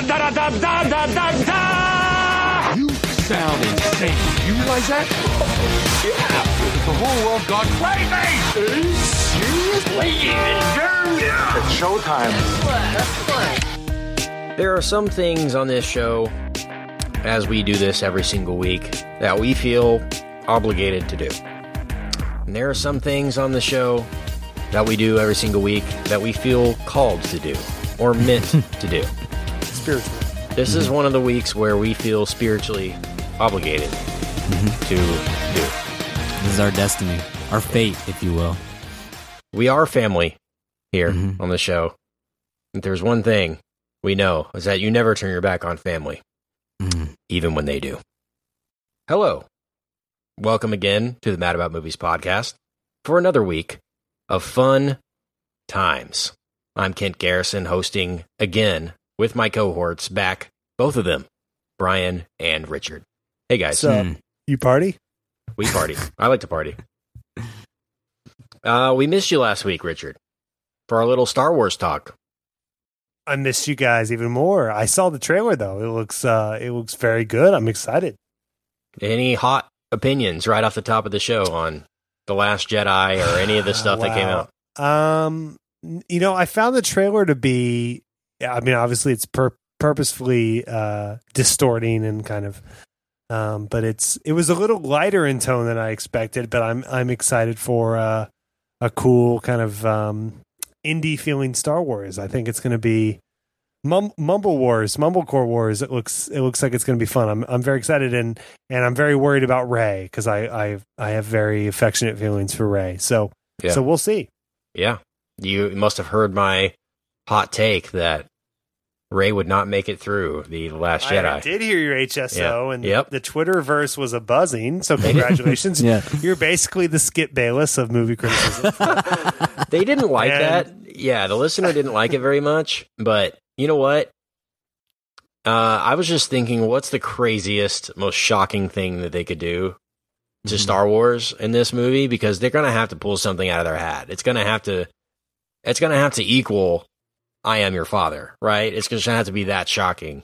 da da da da da da da. You sound insane. You realize that? Yeah. The whole world gone crazy. Seriously? Yeah. It's showtime. There are some things on this show, as we do this every single week, that we feel obligated to do. And there are some things on the show that we do every single week that we feel called to do or meant to do. Spiritually. This is one of the weeks where we feel spiritually obligated to do. This is our destiny, our fate, if you will. We are family here Mhm. on the show. If there's one thing we know is that you never turn your back on family. Mhm. even when they do. Hello. Welcome again to the Mad About Movies podcast for another week of fun times. I'm Kent Garrison hosting again with my cohorts back, both of them, Brian and Richard. Hey guys, So, Hmm. you party? we party. I like to party. Uh, we missed you last week, Richard, for our little Star Wars talk. I missed you guys even more. I saw the trailer though. It looks uh it looks very good. I'm excited. Any hot opinions right off the top of the show on The Last Jedi or any of the stuff that came out? out. Um you know, I found the trailer to be I mean, obviously it's pur- purposefully uh distorting and kind of um but it's it was a little lighter in tone than I expected, but I'm I'm excited for uh a cool kind of um indie feeling Star Wars. I think it's going to be Mum- Mumble Wars, Mumblecore Wars. It looks it looks like it's going to be fun. I'm I'm very excited and and I'm very worried about Rey because I I I have very affectionate feelings for Rey. So Yeah. so we'll see. Yeah. You must have heard my hot take that Rey would not make it through the Last Jedi. I did hear your HSO Yeah. and Yep. the Twitterverse was a buzzing. So congratulations. Yeah. You're basically the Skip Bayless of movie criticism. They didn't like And- that. Yeah, the listener didn't like it very much, but you know what? Uh, I was just thinking, what's the craziest, most shocking thing that they could do to Star Wars in this movie? Because they're gonna have to pull something out of their hat. It's gonna have to, it's gonna have to equal "I am your father," right? It's gonna have to be that shocking,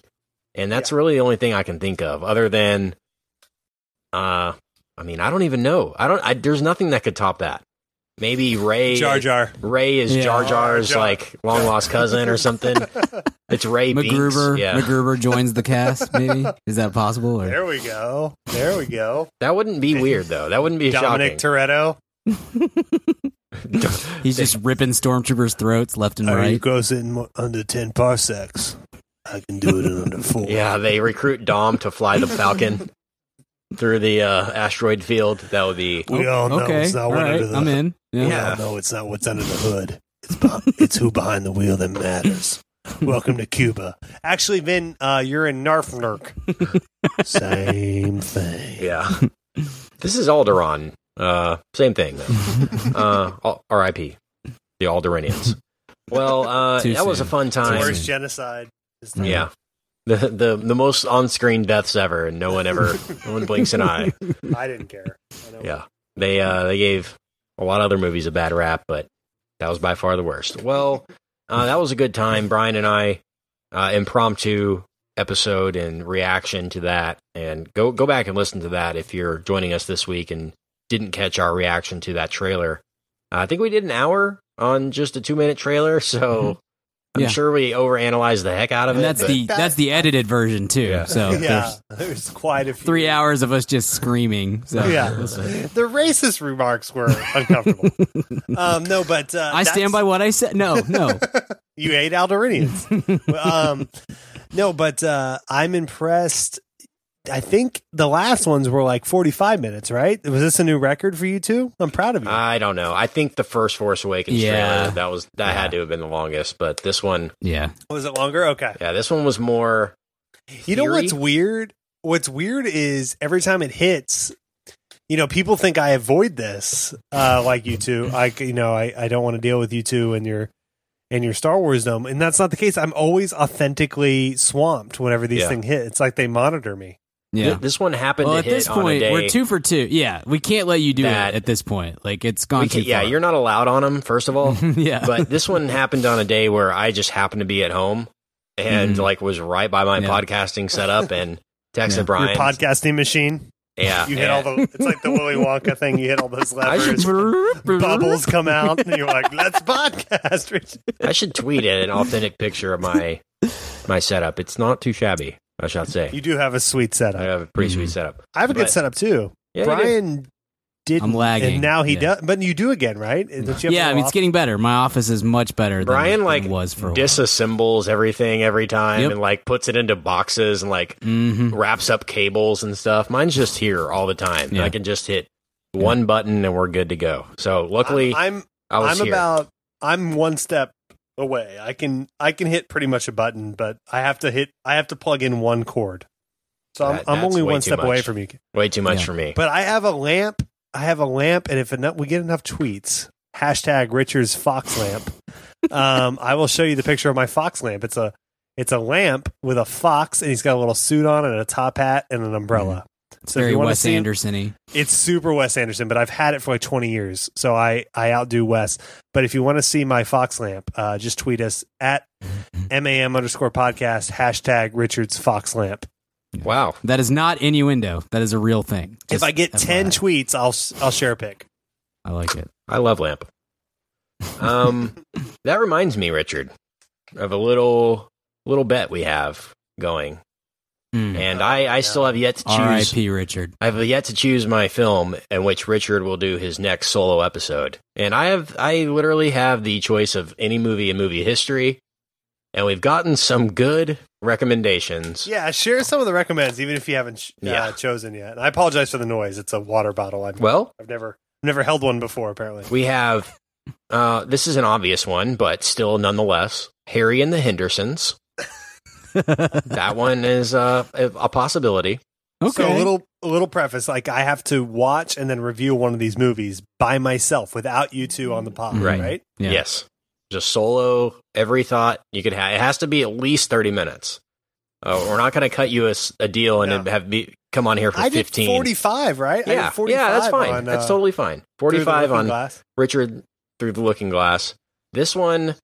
and that's really the only thing I can think of, other than, uh, I mean, I don't even know. I don't. I, there's nothing that could top that. Maybe Rey. Jar Jar. Rey is Yeah. Jar Jar's Jar Jar. like long lost cousin or something. It's Rey MacGruber, Binks. Yeah, MacGruber joins the cast. Maybe is that possible? Or There we go. There we go. that wouldn't be weird though. That wouldn't be Dominic shocking. Toretto. he's just ripping stormtroopers' throats left and right. He goes in under 10 parsecs. I can do it in under four. yeah, they recruit Dom to fly the Falcon through the uh, asteroid field. That would be. We all know okay, it's not all what right, under the I'm in. Yeah. We all know it's not what's under the hood. It's behind, it's who behind the wheel that matters. Welcome to Cuba. Actually, Vin, uh, you're in Narfnurk. Same thing. Yeah, this is Alderaan. Uh, same thing though. uh, R.I.P. The Alderaanians. Well, uh, that was a soon. fun The time. worst genocide. Yeah. The, the the most on screen deaths ever, and no one ever no one blinks an eye. I didn't care. I. Yeah, they uh, they gave a lot of other movies a bad rap, but that was by far the worst. Well, uh, that was a good time. Brian and I uh, impromptu episode and reaction to that, and go go back and listen to that if you're joining us this week and didn't catch our reaction to that trailer. Uh, I think we did an hour on just a two minute trailer, so I'm Yeah. sure we overanalyzed the heck out of And it. that's the that's the edited version too. Yeah. So Yeah, there's there's quite a few. three hours of us just screaming. So Yeah, the racist remarks were uncomfortable. um, no, but uh, I stand by what I said. No, no. you ate Alderaanians. um, no, but uh, I'm impressed. I think the last ones were like 45 minutes, right? Was this a new record for you two? I'm proud of you. I don't know. I think the first Force Awakens Yeah. trailer that was that had to have been the longest, but this one, Yeah. was it longer? Okay. yeah, this one was more. You know what's weird? What's weird is every time it hits, you know, people think I avoid this, uh, like you two. I, you know, I, I don't want to deal with you two and your and your Star Wars dome, and that's not the case. I'm always authentically swamped whenever these Yeah. things hit. It's like they monitor me. Yeah. Th- this one happened well, to at hit this on a point, day. we're two for two. Yeah, we can't let you do That- it at this point. Like it's gone too can- yeah, far. you're not allowed on them. First of all, yeah, but this one happened on a day where I just happened to be at home, and Mhm. like was right by my Yeah. podcasting setup and texted Yeah. Brian. Your podcasting machine. yeah, You hit all the. It's like the Willy Wonka thing. You hit all those I should- levers. Bubbles come out, and you're like, "Let's podcast." I should tweet an authentic picture of my my setup. It's not too shabby, I shall say. You do have a sweet setup. I have a pretty Mhm. sweet setup. I have a good setup too. Yeah. Brian did, I'm lagging. and now he Yeah. does. But you do again, right? Don't you have Yeah, a I mean, it's getting better. My office is much better. Brian than like it was for a while. disassembles everything every time Yep. and like puts it into boxes and like Mhm. wraps up cables and stuff. Mine's just here all the time. Yeah. I can just hit one button and we're good to go. So luckily, I'm I was I'm here. about I'm one step away. I can I can hit pretty much a button, but I have to hit I have to plug in one cord. So I'm, That- I'm only one too step away from you. way too much Yeah. for me. But I have a lamp. I have a lamp, and if enough, we get enough tweets, hashtag Richard's Fox lamp, um, I will show you the picture of my Fox lamp. It's a it's a lamp with a fox, and he's got a little suit on and a top hat and an umbrella. It's So if very you want to Wes see, Anderson-y. it's super Wes Anderson, but I've had it for like 20 years, so I I outdo Wes. But if you want to see my Fox lamp, uh, just tweet us at mam underscore podcast hashtag Richard's Fox lamp. wow. That is not innuendo. That is a real thing. if I get 10 FYI. tweets, I'll I'll share a pic. I like it. I love lamp. Um, that reminds me, Richard, of a little little bet we have going, Mm. and I I still have yet to choose. R.I.P. Richard. I have yet to choose my film in which Richard will do his next solo episode. And I have I literally have the choice of any movie in movie history. And we've gotten some good recommendations. Yeah, share some of the recommends, even if you haven't ch- uh, Yeah. chosen yet. And I apologize for the noise. It's a water bottle. I've, Well, I've never never held one before. Apparently, we have uh this is an obvious one, but still nonetheless, Harry and the Hendersons. That one is uh, a, a possibility. Okay. So a little a little preface, like I have to watch and then review one of these movies by myself without you two on the pod, Right. right? Yeah. Yes. Just solo every thought you could have. It has to be at least 30 minutes. Uh, we're not going to cut you a deal and No. have me come on here for I did 15. forty five, right? Yeah, did 45 yeah, that's fine. On, that's uh, totally fine. 45 on Glass. Richard through the looking glass. This one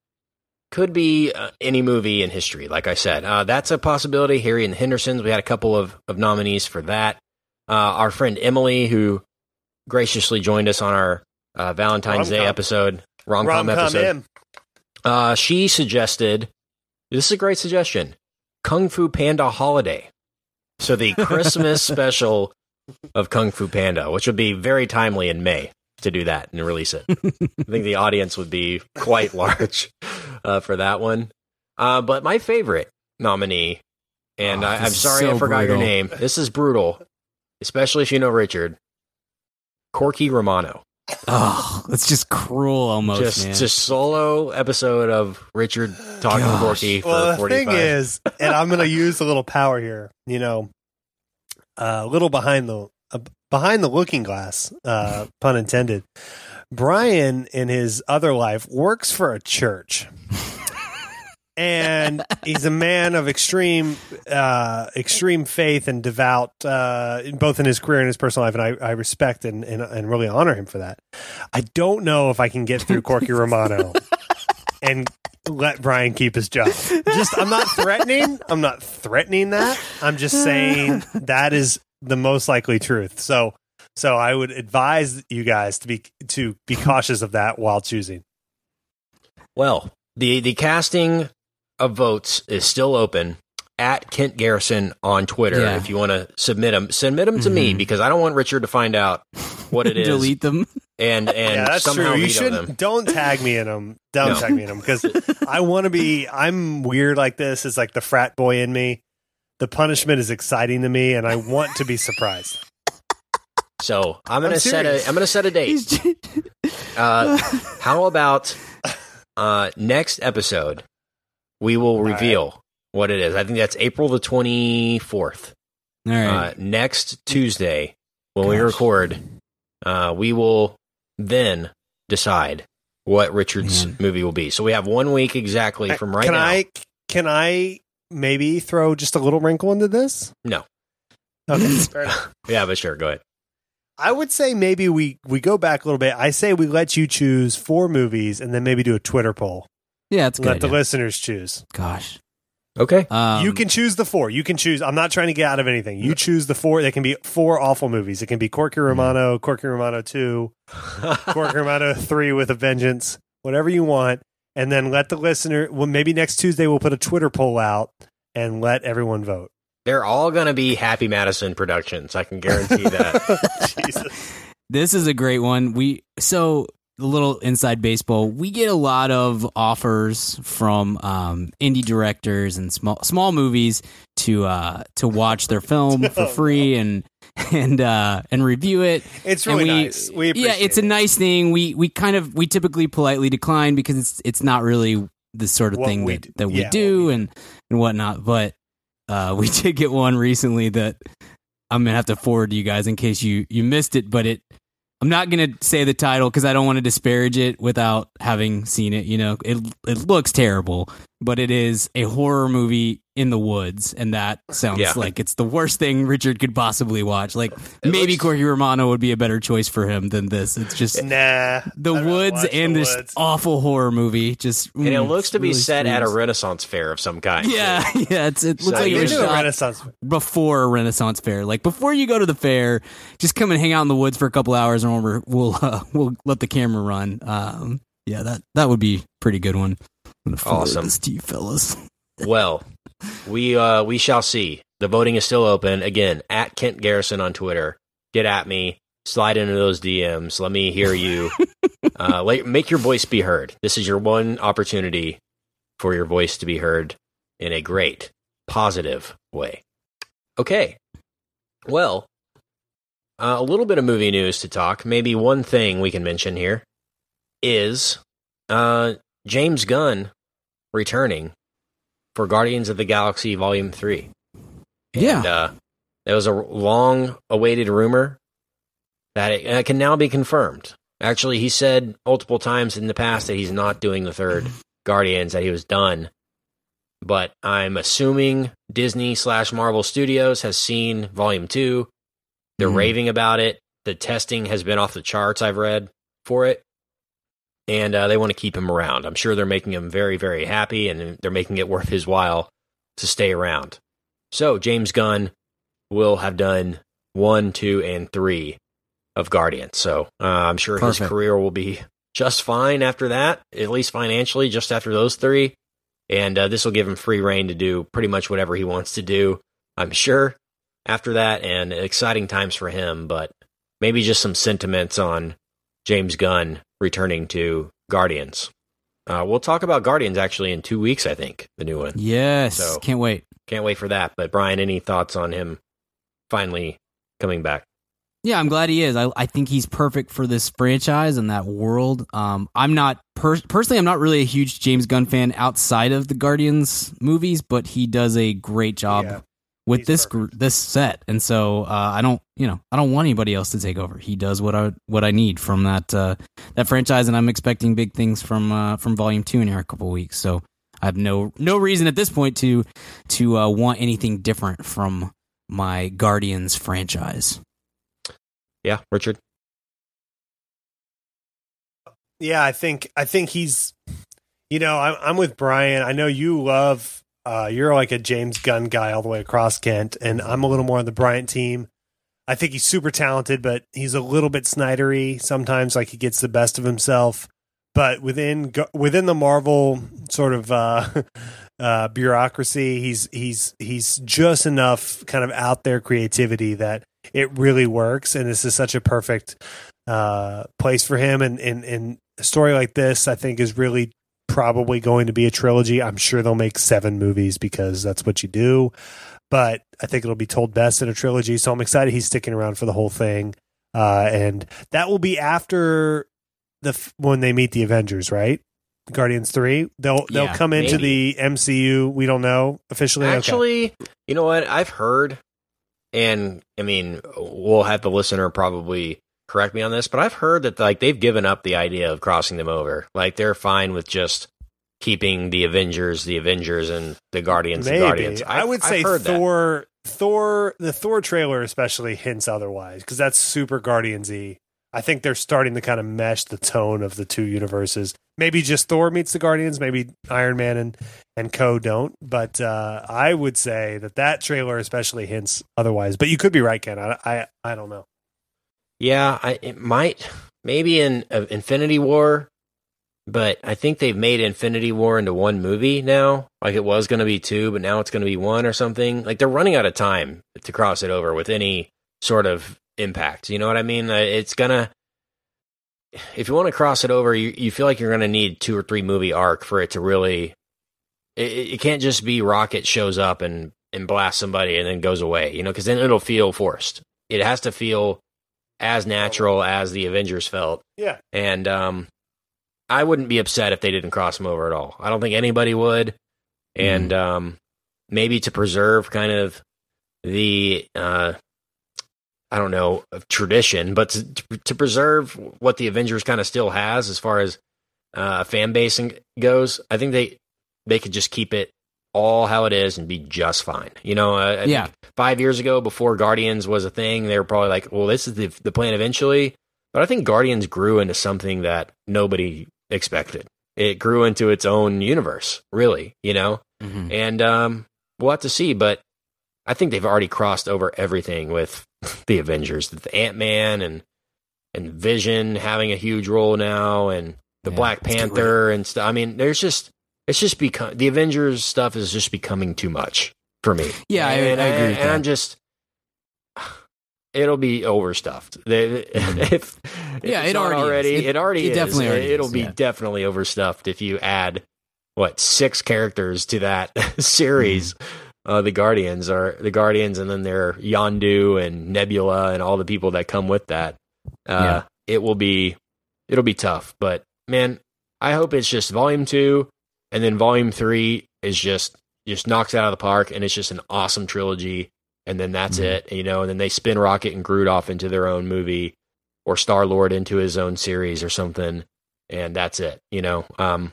could be uh, any movie in history, like I said. Uh, that's a possibility. Harry and the Hendersons, we had a couple of, of nominees for that. Uh, our friend Emily, who graciously joined us on our uh, Valentine's Day Rom-com. episode, rom com episode, uh, she suggested this is a great suggestion Kung Fu Panda Holiday. So the Christmas special of Kung Fu Panda, which would be very timely in May to do that and release it. I think the audience would be quite large uh, for that one. Uh, but my favorite nominee, and Oh, I, I'm is sorry I so forgot your name. This is brutal, especially if you know Richard. Corky Romano. Oh, it's just cruel almost, just man. just solo episode of Richard talking to Corky for Well, the 45. thing is, and I'm going to use a little power here. You know, a little behind the uh, behind the looking glass, uh, pun intended. Brian, in his other life, works for a church, and he's a man of extreme, uh, extreme faith and devout, uh, both in his career and his personal life. And I, I respect and, and and really honor him for that. I don't know if I can get through Corky Romano and let Brian keep his job. Just I'm not threatening. I'm not threatening that. I'm just saying that is the most likely truth. So so I would advise you guys to be to be cautious of that while choosing. Well, the the casting of votes is still open at Kent Garrison on Twitter. Yeah. If you want to submit them, submit them to me Mhm. because I don't want Richard to find out what it is Delete them. and and yeah, that's somehow true. You shouldn't don't tag me in them. Don't No. tag me in them because I want to be. I'm weird like this. It's like the frat boy in me. The punishment is exciting to me, and I want to be surprised. So I'm gonna I'm set a. I'm gonna set a date. He's j- Uh, how about uh, next episode? We will right. reveal what it is. I think that's April the twenty fourth. All right. uh, next Tuesday when we record, uh, we will then decide what Richard's Man. movie will be. So we have one week exactly from right can now. I can I maybe throw just a little wrinkle into this? No. Okay. Yeah, but sure, go ahead. I would say maybe we we go back a little bit. I say we let you choose four movies and then maybe do a Twitter poll. yeah, it's good. let the idea. listeners choose. Gosh. Okay. Um, you can choose the four. You can choose. I'm not trying to get out of anything. You choose the four. They can be four awful movies. It can be Corky Romano, Corky Romano two, Corky Romano three with a vengeance, whatever you want, and then let the listener. Well, maybe next Tuesday we'll put a Twitter poll out and let everyone vote. They're all going to be Happy Madison productions. I can guarantee that. Jesus. This is a great one. We so a little inside baseball. We get a lot of offers from um, indie directors and small small movies to uh, to watch their film for free and and uh, and review it. It's really we- nice. We yeah, appreciate it's a nice thing. We we kind of we typically politely decline because it's it's not really the sort of What thing we that, that we yeah, what do we and and whatnot. But uh, we did get one recently that I'm gonna have to forward to you guys in case you you missed it. But it I'm not gonna say the title because I don't want to disparage it without having seen it. You know, it it looks terrible, but it is a horror movie in the woods, and that sounds Yeah. like it's the worst thing Richard could possibly watch. Like It maybe looks- Corky Romano would be a better choice for him than this. It's just Nah. the I'd woods and The this Woods. awful horror movie. Just and it mm, looks to be really set at a. Renaissance fair of some kind. Yeah, yeah. It's, it looks So like it was just- do a Renaissance. before a Renaissance fair. Like before you go to the fair, just come and hang out in the woods for a couple hours, and we'll we'll, uh, we'll let the camera run. Um, yeah, that that would be a pretty good one. I'm gonna Awesome. this to you fellas. Well, we uh we shall see. The voting is still open. Again, at Kent Garrison on Twitter. Get at me. Slide into those DMs. Let me hear you. uh, like, make your voice be heard. This is your one opportunity for your voice to be heard in a great, positive way. Okay. Well, uh, a little bit of movie news to talk. Maybe one thing we can mention here is uh, James Gunn returning for Guardians of the Galaxy Volume 3. Yeah. And, uh, there was a long awaited rumor that it, uh, can now be confirmed. Actually, he said multiple times in the past that he's not doing the third Guardians, that he was done. But I'm assuming Disney slash Marvel Studios has seen Volume 2. They're Mhm. raving about it. The testing has been off the charts, I've read, for it. And uh, they want to keep him around. I'm sure they're making him very, very happy and they're making it worth his while to stay around. So James Gunn will have done one, two, and three of Guardians. So uh, I'm sure his career will be just fine after that, at least financially, just after those three. And uh, this will give him free rein to do pretty much whatever he wants to do. I'm sure after that, and exciting times for him. But maybe just some sentiments on James Gunn returning to Guardians. Uh, we'll talk about Guardians actually in two weeks. I think the new one. Yes, So- can't wait. Can't wait for that. But Brian, any thoughts on him finally coming back? Yeah, I'm glad he is. I, I think he's perfect for this franchise and that world. Um, I'm not per- personally, I'm not really a huge James Gunn fan outside of the Guardians movies, but he does a great job Yeah, with he's this perfect. gr- this set. And so uh, I don't, you know, I don't want anybody else to take over. He does what I what I need from that uh, that franchise, and I'm expecting big things from uh, from Volume Two in here a couple weeks. So I have no no reason at this point to to uh, want anything different from my Guardians franchise. Yeah, Richard. Yeah, I think I think he's. You know, I'm I'm with Brian. I know you love. Uh, you're like a James Gunn guy all the way across Kent, and I'm a little more on the Brian team. I think he's super talented, but he's a little bit Snydery sometimes. Like he gets the best of himself. But within within the Marvel sort of uh, uh, bureaucracy, he's he's he's just enough kind of out there creativity that it really works. And this is such a perfect uh, place for him. And, and and a story like this, I think, is really probably going to be a trilogy. I'm sure they'll make seven movies because that's what you do. But I think it'll be told best in a trilogy. So I'm excited he's sticking around for the whole thing. Uh, and that will be after the f- when they meet the Avengers, right? Guardians three. They'll they'll Yeah, come into maybe. the MCU. We don't know officially. Okay. Actually, you know what? I've heard, and I mean, we'll have the listener probably correct me on this, but I've heard that like they've given up the idea of crossing them over. Like they're fine with just keeping the Avengers, the Avengers, and the Guardians, Maybe the Guardians. I I've- would I've say heard that. Thor. Thor. The Thor trailer especially hints otherwise because that's super Guardiansy. I think they're starting to kind of mesh the tone of the two universes. Maybe just Thor meets the Guardians. Maybe Iron Man and and Co don't. But uh, I would say that that trailer especially hints otherwise. But you could be right, Ken. I I, I don't know. Yeah, I, it might maybe in uh, Infinity War, but I think they've made Infinity War into one movie now. Like it was going to be two, but now it's going to be one or something. Like they're running out of time to cross it over with any sort of impact. You know what I mean? Uh, It's gonna. If you want to cross it over, you, you feel like you're going to need two or three movie arc for it to really. It, it can't just be Rocket shows up and and blasts somebody and then goes away. You know, because then it'll feel forced. It has to feel as natural as the Avengers felt. Yeah. And um, I wouldn't be upset if they didn't cross them over at all. I don't think anybody would. And um, maybe to preserve kind of the uh, I don't know tradition, but to, to preserve what the Avengers kind of still has as far as uh, fan base and- goes, I think they they could just keep it all how it is and be just fine. You know, uh, Yeah. five years ago, before Guardians was a thing, they were probably like, "Well, this is the the plan eventually." But I think Guardians grew into something that nobody expected. It grew into its own universe, really. You know, Mhm. and um, we'll have to see. But I think they've already crossed over everything with the Avengers, the Ant Man and and Vision having a huge role now, and the Yeah, Black Panther and stuff. I mean, there's just it's just become the Avengers stuff is just becoming too much for me. Yeah, I- and, I agree with and I'm just. It'll be overstuffed. They, if, Mm-hmm. Yeah, it already is. It- it already it is. definitely already It'll is, be yeah. definitely overstuffed if you add what six characters to that series. Mm-hmm. Uh, the Guardians are the Guardians, and then there are Yondu and Nebula and all the people that come with that. Uh, It will be, it'll be tough. But man, I hope it's just Volume Two, and then Volume Three is just just knocks out of the park, and it's just an awesome trilogy. And then that's Mhm. it, you know. And then they spin Rocket and Groot off into their own movie, or Star Lord into his own series or something, and that's it. You know, um,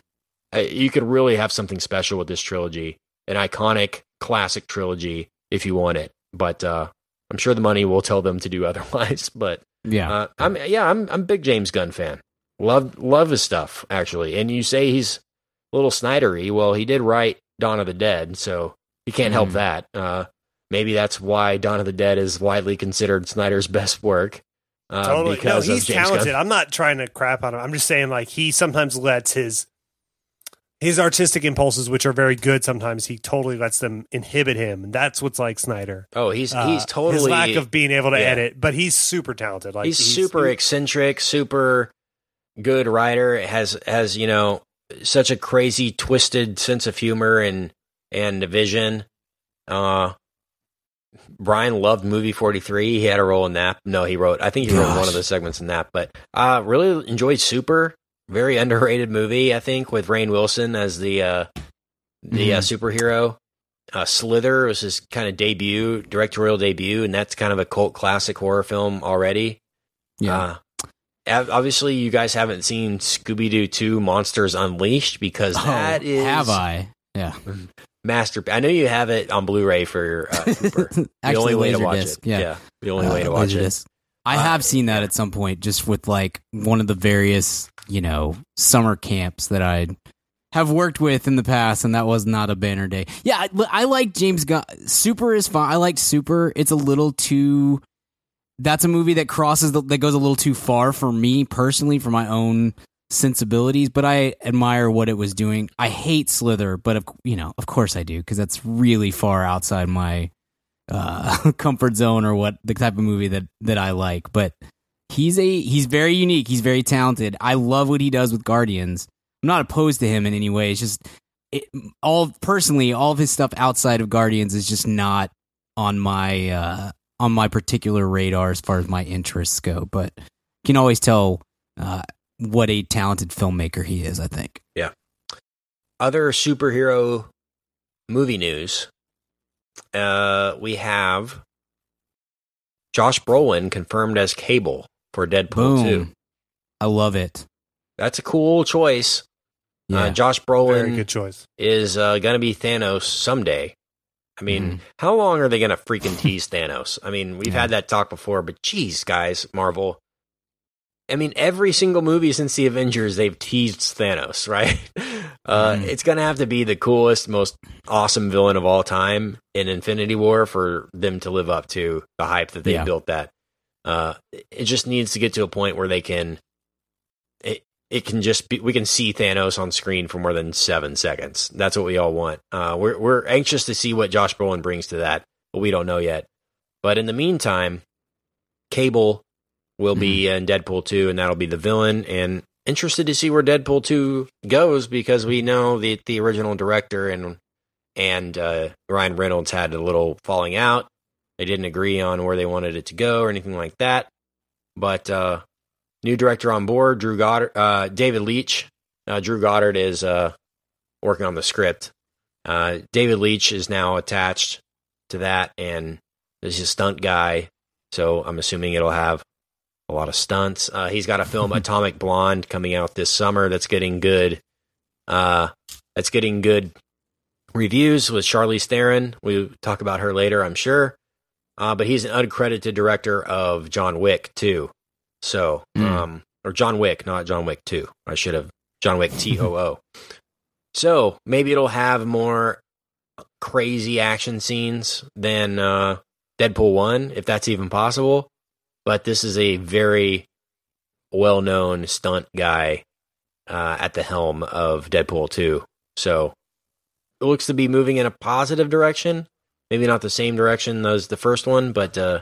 you could really have something special with this trilogy, an iconic classic trilogy if you want it. But uh, I'm sure the money will tell them to do otherwise. But Yeah. uh, I'm yeah, I'm I'm a big James Gunn fan. Love love his stuff actually. And you say he's little Snydery. Well, he did write Dawn of the Dead, so you can't help Mhm. that. Uh, maybe that's why Dawn of the Dead is widely considered Snyder's best work. Uh, totally. No, because of he's talented. Gunn. I'm not trying to crap on him. I'm just saying like he sometimes lets his his artistic impulses, which are very good, sometimes he totally lets them inhibit him. And that's what's like Snyder. Oh, he's Uh, he's totally his lack of being able to yeah. edit, but he's super talented. Like he's, super eccentric, super good writer. Has has you know such a crazy, twisted sense of humor and and vision. Uh, Brian loved movie forty three. He had a role in that. No, he wrote. I think he wrote one of the segments in that. But uh, really enjoyed Super. Very underrated movie, I think, with Rainn Wilson as the uh, the uh, superhero. Uh, Slither was his kind of debut, directorial debut, and that's kind of a cult classic horror film already. yeah. Uh, ob- obviously, you guys haven't seen Scooby Doo 2 Monsters Unleashed because Oh, that is have I? Yeah. master. I know you have it on Blu-ray for uh, Cooper. the only way to watch Laserdisc, it. Yeah. the only way Uh, to watch it. I Uh, have seen that at some point, just with like one of the various, you know, summer camps that I have worked with in the past, and that was not a banner day. Yeah, I, I like James Gunn. Super is fine. I like Super. It's a little too. That's a movie that crosses the, that goes a little too far for me personally, for my own sensibilities. But I admire what it was doing. I hate Slither, but of you know, of course I do because that's really far outside my uh, comfort zone or what the type of movie that that I like. But he's a he's very unique. He's very talented. I love what he does with Guardians. I'm not opposed to him in any way. It's just it, all personally, all of his stuff outside of Guardians is just not on my uh, on my particular radar as far as my interests go. But you can always tell uh, what a talented filmmaker he is. I think. Yeah. Other superhero movie news. Uh, we have Josh Brolin confirmed as Cable for Deadpool Boom. 2. I love it. That's a cool choice. Yeah. Uh, Josh Very Brolin good choice. is uh, going to be Thanos someday. I mean, Mhm. how long are they going to freaking tease Thanos? I mean, we've Yeah. had that talk before, but geez, guys, Marvel, I mean, every single movie since the Avengers, they've teased Thanos, right? Uh, Mhm. It's gonna have to be the coolest, most awesome villain of all time in Infinity War for them to live up to the hype that they Yeah. built. That uh, it just needs to get to a point where they can. It can just be. We can see Thanos on screen for more than seven seconds. That's what we all want. Uh, we're we're anxious to see what Josh Brolin brings to that, but we don't know yet. But in the meantime, Cable will be in Deadpool 2, and that'll be the villain. And interested to see where Deadpool 2 goes because we know the the original director and and uh, Ryan Reynolds had a little falling out. They didn't agree on where they wanted it to go or anything like that. But uh, new director on board, Drew Goddard, uh, David Leitch. Uh, Drew Goddard is uh, working on the script. Uh, David Leitch is now attached to that, and is a stunt guy. So I'm assuming it'll have a lot of stunts. Uh, he's got a film Atomic Blonde coming out this summer that's getting good. Uh, that's getting good reviews with Charlize Theron. We talk about her later, I'm sure. Uh, but he's an uncredited director of John Wick too. So, Mm. um, or John Wick, not John Wick two. I should have John Wick T O O. So maybe it'll have more crazy action scenes than uh, Deadpool one, if that's even possible. But this is a very well known stunt guy uh, at the helm of Deadpool two. So it looks to be moving in a positive direction. Maybe not the same direction as the first one, but uh,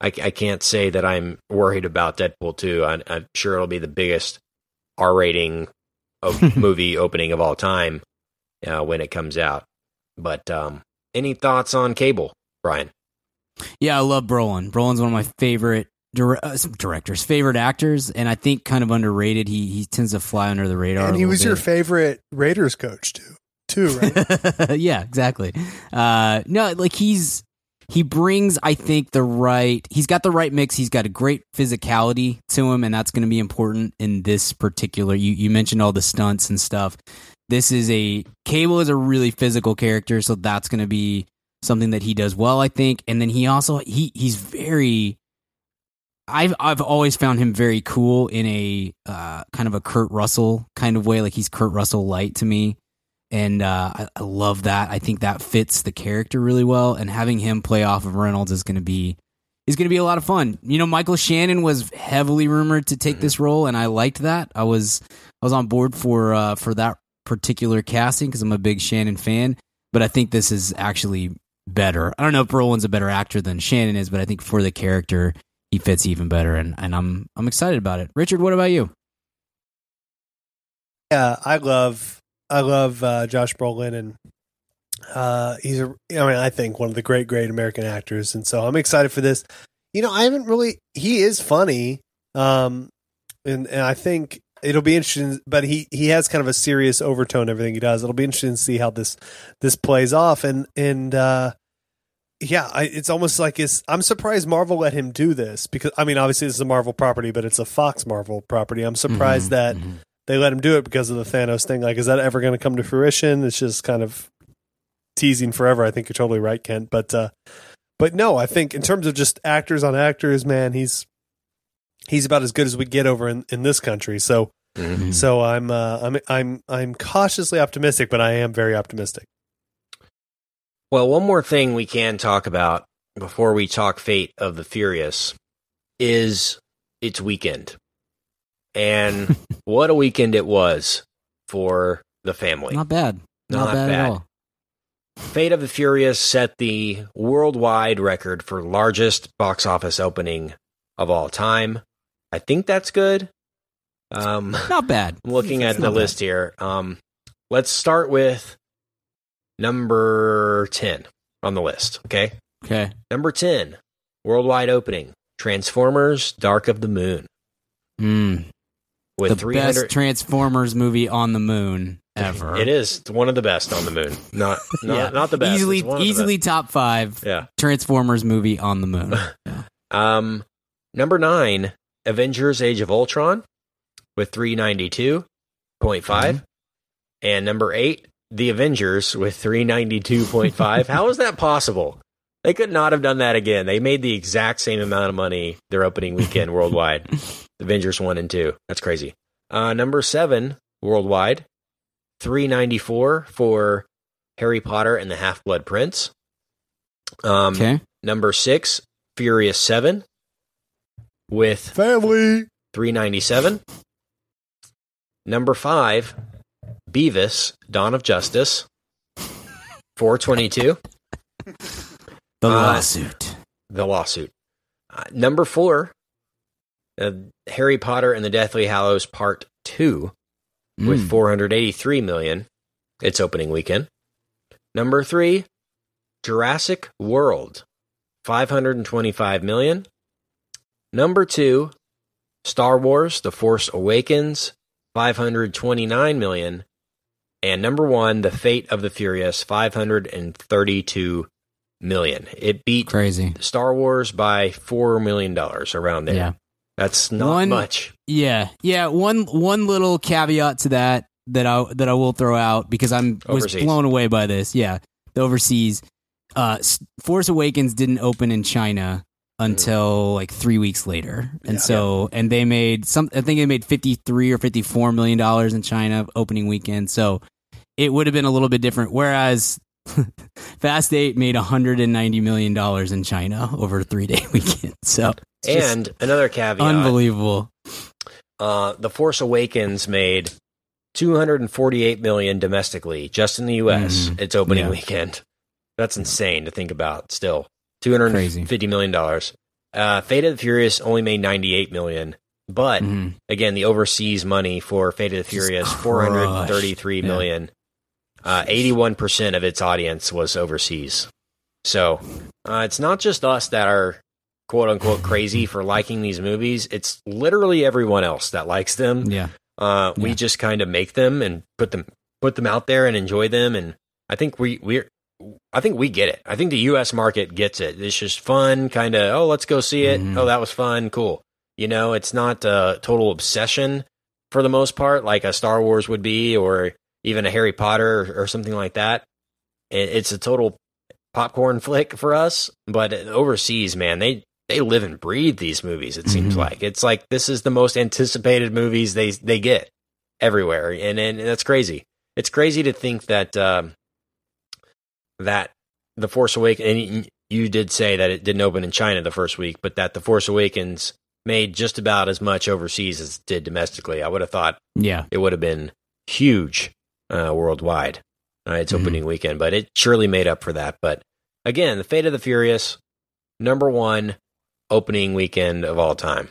I, I can't say that I'm worried about Deadpool 2. I, I'm sure it'll be the biggest R rating of movie opening of all time uh, when it comes out. But um, any thoughts on Cable, Brian? Yeah, I love Brolin. Brolin's one of my favorite dire- uh, directors, favorite actors, and I think kind of underrated. He he tends to fly under the radar. and he little was your favorite Raiders coach too, too, right? yeah, exactly. Uh, no, like he's he brings, I think, the right. He's got the right mix. He's got a great physicality to him, and that's going to be important in this particular. You you mentioned all the stunts and stuff. This is a Cable is a really physical character, so that's going to be something that he does well, I think. And then he also he he's very. I've I've always found him very cool in a uh, kind of a Kurt Russell kind of way. Like he's Kurt Russell light to me and uh, I, I love that. I think that fits the character really well, and having him play off of Reynolds is going to be is going to be a lot of fun. You know, Michael Shannon was heavily rumored to take this role, and I liked that. I was I was on board for uh, for that particular casting because I'm a big Shannon fan. But I think this is actually better. I don't know if Brolin's a better actor than Shannon is, but I think for the character, he fits even better, and, and I'm I'm excited about it. Richard, what about you? Yeah, I love I love uh, Josh Brolin, and uh, he's a I mean I think one of the great great American actors, and so I'm excited for this. You know, I haven't really. He is funny, um, and and I think it'll be interesting. But he he has kind of a serious overtone everything he does. It'll be interesting to see how this this plays off, and and uh, yeah, I, it's almost like it's. I'm surprised Marvel let him do this because I mean, obviously this is a Marvel property, but it's a Fox Marvel property. I'm surprised Mhm, that mhm. They let him do it because of the Thanos thing. Like, is that ever going to come to fruition? It's just kind of teasing forever. I think you're totally right, Kent. But, uh, but no, I think in terms of just actors on actors, man, he's he's about as good as we get over in, in this country. So, Mhm. so I'm uh, I'm I'm I'm cautiously optimistic, but I am very optimistic. Well, one more thing we can talk about before we talk Fate of the Furious is its weekend. And what a weekend it was for the family. not bad, not, Not bad, bad. at all. Fate of the Furious set the worldwide record for largest box office opening of all time. I think that's good. Um, Not bad. Looking at the bad. list here. Um, let's start with number 10 on the list. Okay. Okay. Number 10, worldwide opening Transformers Dark of the Moon. Mm, With the 300. best Transformers movie on the moon ever. It is one of the best on the moon. Not not, Yeah. not the best. Easily, It's one of the easily top five. Yeah. Transformers movie on the moon. Um, number nine, Avengers: Age of Ultron, with three ninety two point five, and number eight, The Avengers with three ninety two point five. How is that possible? They could not have done that again. They made the exact same amount of money their opening weekend worldwide. Avengers 1 and 2. That's crazy. Uh, number seven worldwide, 394 for Harry Potter and the Half Blood Prince. Um, Okay. Number six, Furious 7 with Family. 397. Number five, Beavis, Dawn of Justice, 422. The Uh, lawsuit. the lawsuit. Uh, number four, uh, Harry Potter and the Deathly Hallows Part Two with Mm. 483 million. Its opening weekend. Number three, Jurassic World, 525 million. Number two, Star Wars: The Force Awakens, 529 million. And number one, The Fate of the Furious, 532 million. It beat Crazy. Star Wars by four million dollars around there. Yeah. That's not One- much. Yeah, yeah. One one little caveat to that that I that I will throw out because I'm was blown away by this. Yeah, the overseas. Uh, Force Awakens didn't open in China until like three weeks later, and Yeah. so and they made some. I think they made fifty three or fifty four million dollars in China opening weekend. So it would have been a little bit different. Whereas Fast Eight made hundred and ninety million dollars in China over a three day weekend. So And another caveat: unbelievable. uh, The Force Awakens made 248 million domestically, just in the U.S. Mhm. Its opening Yeah. weekend. That's insane to think about. Still, 250 million dollars. Uh, Fate of the Furious only made 98 million, but Mhm. again, the overseas money for Fate of the Furious, crushed. 433 Yeah. Uh, 81% of its audience was overseas. So uh, it's not just us that are quote unquote crazy for liking these movies. It's literally everyone else that likes them. Yeah. Uh, we Yeah. just kind of make them and put them put them out there and enjoy them. And I think we we I think we get it. I think the U.S. market gets it. It's just fun, kind of. Oh, let's go see it. Mhm. Oh, that was fun. Cool. You know, it's not a total obsession for the most part, like a Star Wars would be, or even a Harry Potter or, or something like that. It, it's a total popcorn flick for us. But overseas, man, they they live and breathe these movies. It seems Mhm. like it's like this is the most anticipated movies they they get everywhere, and and that's crazy. It's crazy to think that um, that the Force Awakens. And you did say that it didn't open in China the first week, but that the Force Awakens made just about as much overseas as it did domestically. I would have thought Yeah. it would have been huge uh, worldwide uh, its Mhm. opening weekend, but it surely made up for that. But again, the Fate of the Furious, number one opening weekend of all time.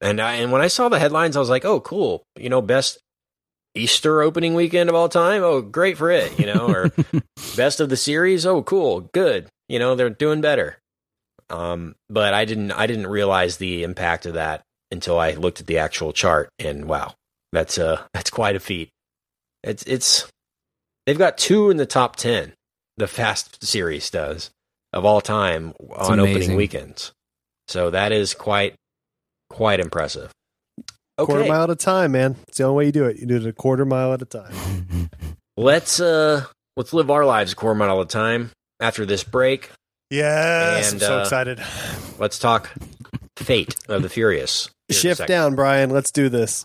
And I, and when I saw the headlines, I was like, oh, cool. You know, best Easter opening weekend of all time. Oh, great for it. You know, or best of the series. Oh, cool, good. You know, they're doing better. Um, but I didn't I didn't realize the impact of that until I looked at the actual chart, and wow, that's uh that's quite a feat. It's it's they've got two in the top ten. The Fast series does of all time on opening weekends. So that is quite quite impressive. Quarter mile at a time, man. It's the only way you do it. You do it a quarter mile at a time. let's uh let's live our lives a quarter mile at a time. After this break, Yes, And, I'm so uh, excited. let's talk Fate of the Furious. Here in a Shift down, Brian. Let's do this.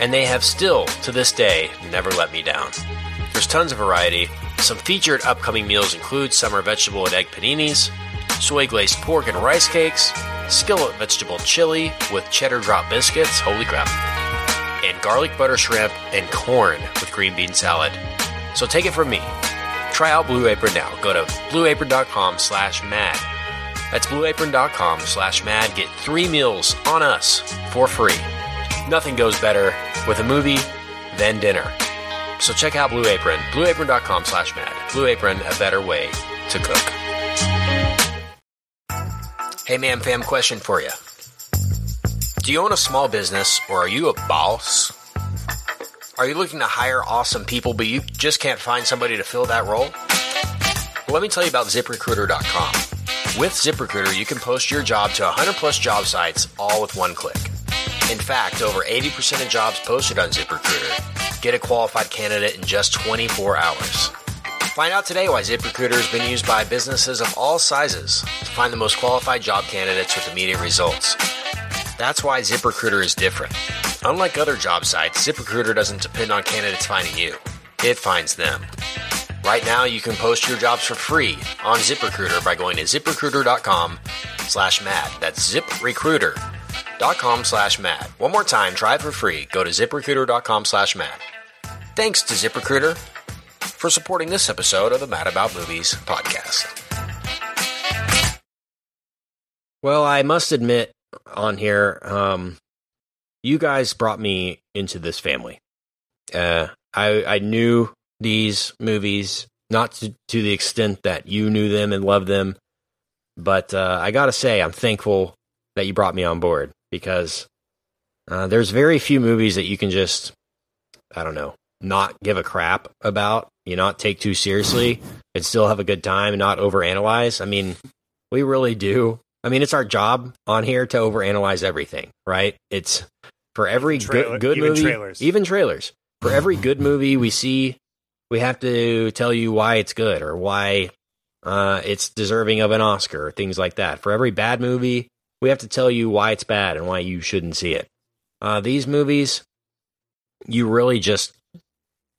and they have still, to this day, never let me down. There's tons of variety. Some featured upcoming meals include summer vegetable and egg paninis, soy glazed pork and rice cakes, skillet vegetable chili with cheddar drop biscuits, holy crap, and garlic butter shrimp and corn with green bean salad. So take it from me. Try out Blue Apron now. Go to blueapron.com slash mad. That's blueapron.com slash mad. Get three meals on us for free. Nothing goes better with a movie than dinner. So check out Blue Apron, blueapron.com slash mad. Blue Apron, a better way to cook. Hey, man, fam, question for you. Do Do you own a small business or are you a boss? Are you looking to hire awesome people but you just can't find somebody to fill that role? Well, let me tell you about ziprecruiter.com. With ZipRecruiter, you can post your job to 100 plus job sites all with one click. In fact, over 80% of jobs posted on ZipRecruiter get a qualified candidate in just 24 hours. Find out today why ZipRecruiter has been used by businesses of all sizes to find the most qualified job candidates with immediate results. That's why ZipRecruiter is different. Unlike other job sites, ZipRecruiter doesn't depend on candidates finding you. It finds them. Right now, you can post your jobs for free on ZipRecruiter by going to ziprecruiter.com slash mad. That's ziprecruiter.com slash mad. One more time, try it for free. Go to ziprecruiter.com slash mad. Thanks to ZipRecruiter for supporting this episode of the Mad About Movies podcast. Well, I must admit on here, um, you guys brought me into this family. Uh, I I knew these movies not to, to the extent that you knew them and loved them, but uh, I gotta say I'm thankful that you brought me on board because uh, there's very few movies that you can just I don't know not give a crap about, you not take too seriously, and still have a good time and not overanalyze. I mean, we really do. I mean, it's our job on here to overanalyze everything, right? It's for every Trailer- good, good even movie, trailers. even trailers. For every good movie we see, we have to tell you why it's good or why uh, it's deserving of an Oscar or things like that. For every bad movie, we have to tell you why it's bad and why you shouldn't see it. Uh, these movies, you really just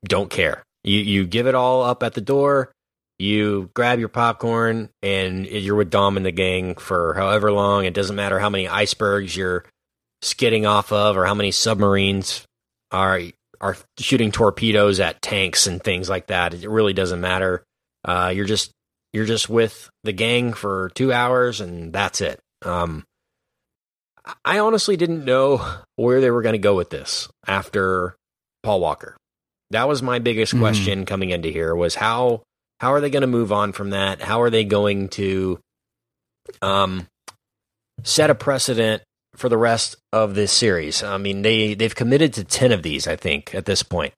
don't care. You you give it all up at the door. You grab your popcorn and you're with Dom and the gang for however long. It doesn't matter how many icebergs you're skidding off of or how many submarines are are shooting torpedoes at tanks and things like that. It really doesn't matter. Uh, you're just you're just with the gang for two hours and that's it. Um, I honestly didn't know where they were going to go with this after Paul Walker. That was my biggest Mhm. question coming into here was how how are they going to move on from that? How are they going to um set a precedent for the rest of this series? I mean, they they've committed to 10 of these, I think, at this point.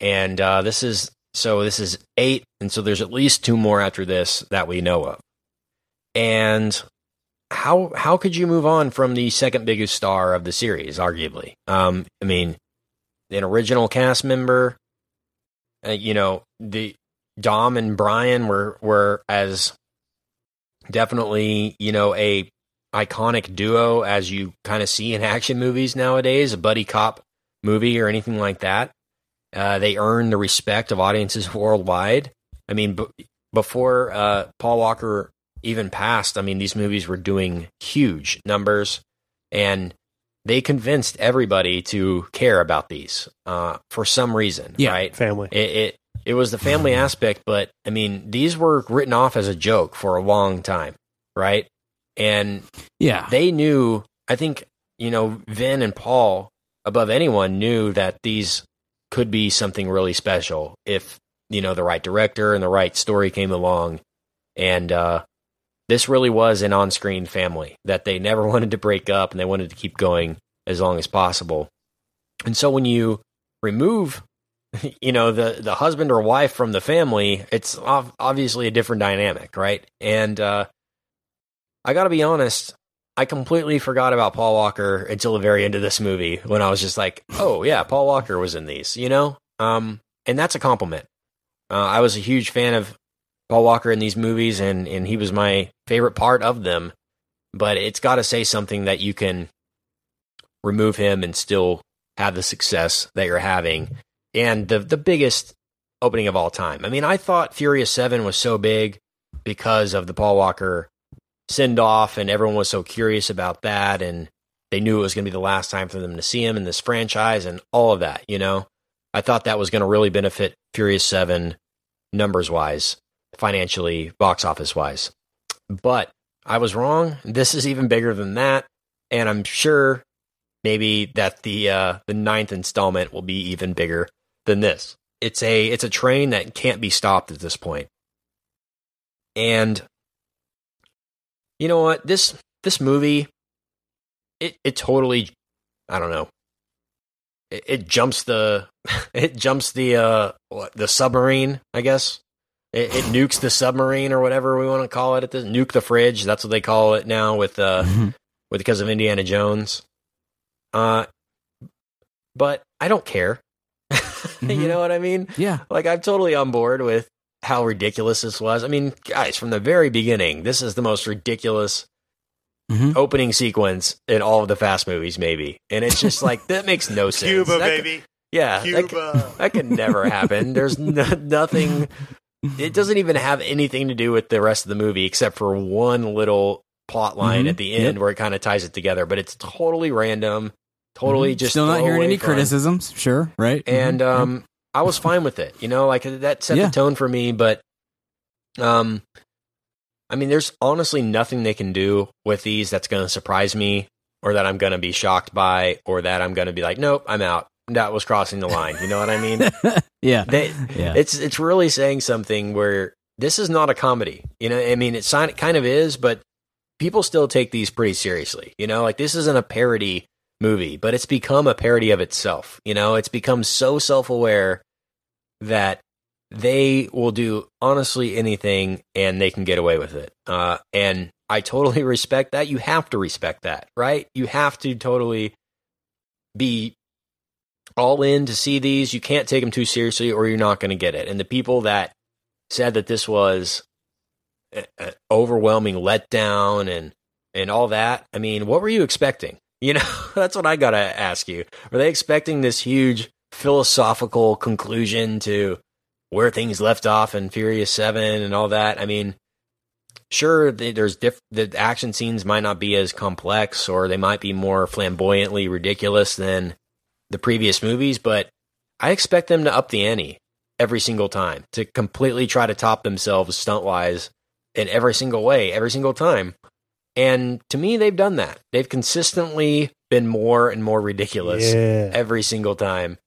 And uh this is so this is 8 and so there's at least two more after this that we know of. And how how could you move on from the second biggest star of the series, arguably? Um, I mean, an original cast member. Uh, you know, the Dom and Brian were were as definitely you know a iconic duo as you kind of see in action movies nowadays, a buddy cop movie or anything like that. Uh, they earn the respect of audiences worldwide. I mean, b- before uh, Paul Walker even past, I mean, these movies were doing huge numbers, and they convinced everybody to care about these uh, for some reason, Yeah. right? family. It, it it was the family aspect, but I mean, these were written off as a joke for a long time, right? And Yeah. they knew. I think you know Vin and Paul above anyone knew that these could be something really special if you know the right director and the right story came along, and uh, this really was an on-screen family that they never wanted to break up and they wanted to keep going as long as possible. And so when you remove you know the the husband or wife from the family it's obviously a different dynamic right? And uh i gotta be honest i completely forgot about paul walker until the very end of this movie when i was just like oh yeah paul walker was in these you know? Um and that's a compliment. Uh, i was a huge fan of paul walker in these movies and and he was my favorite part of them but it's got to say something that you can remove him and still have the success that you're having and the the biggest opening of all time. I mean, I thought Furious 7 was so big because of the Paul Walker send off and everyone was so curious about that and they knew it was going to be the last time for them to see him in this franchise and all of that, you know. I thought that was going to really benefit Furious 7 numbers wise, financially, box office wise. But I was wrong. This is even bigger than that, and I'm sure maybe that the uh, the ninth installment will be even bigger than this. It's a it's a train that can't be stopped at this point. And you know what? This this movie it it totally, I don't know. It, it jumps the it jumps the uh the submarine, I guess. It, it nukes the submarine or whatever we want to call it. At this nuke the fridge. That's what they call it now with uh with because of Indiana Jones. Uh, but I don't care. you Mhm. know what I mean? Yeah. Like I'm totally on board with how ridiculous this was. I mean, guys, from the very beginning, this is the most ridiculous Mhm. opening sequence in all of the Fast movies, maybe. And it's just like that makes no sense. Cuba, That could- baby. yeah, that could, Cuba. that could never happen. There's no, nothing. It doesn't even have anything to do with the rest of the movie except for one little plot line Mhm. at the end Yep. where it kind of ties it together. But it's totally random. Totally Mhm. just still not hearing any fun. criticisms. Sure, right? and Mhm. um, I was fine with it. You know, like that set Yeah. the tone for me. But um, I mean, there's honestly nothing they can do with these that's going to surprise me, or that I'm going to be shocked by, or that I'm going to be like, nope, I'm out. That was crossing the line. You know what I mean? yeah, they, yeah, it's it's really saying something where this is not a comedy. You know, I mean, it kind of is, but people still take these pretty seriously. You know, like this isn't a parody movie, but it's become a parody of itself. You know, it's become so self aware that they will do honestly anything and they can get away with it. Uh, and I totally respect that. You have to respect that, right? You have to totally be all in to see these. You can't take them too seriously or you're not going to get it. And the people that said that this was an overwhelming letdown and and all that, I mean, what were you expecting? You know, that's what I got to ask you. Were they expecting this huge philosophical conclusion to where things left off in Furious 7 and all that? I mean, sure there's diff- the action scenes might not be as complex or they might be more flamboyantly ridiculous than the previous movies, but I expect them to up the ante every single time to completely try to top themselves stunt wise in every single way, every single time. And to me, they've done that. They've consistently been more and more ridiculous Yeah. every single time.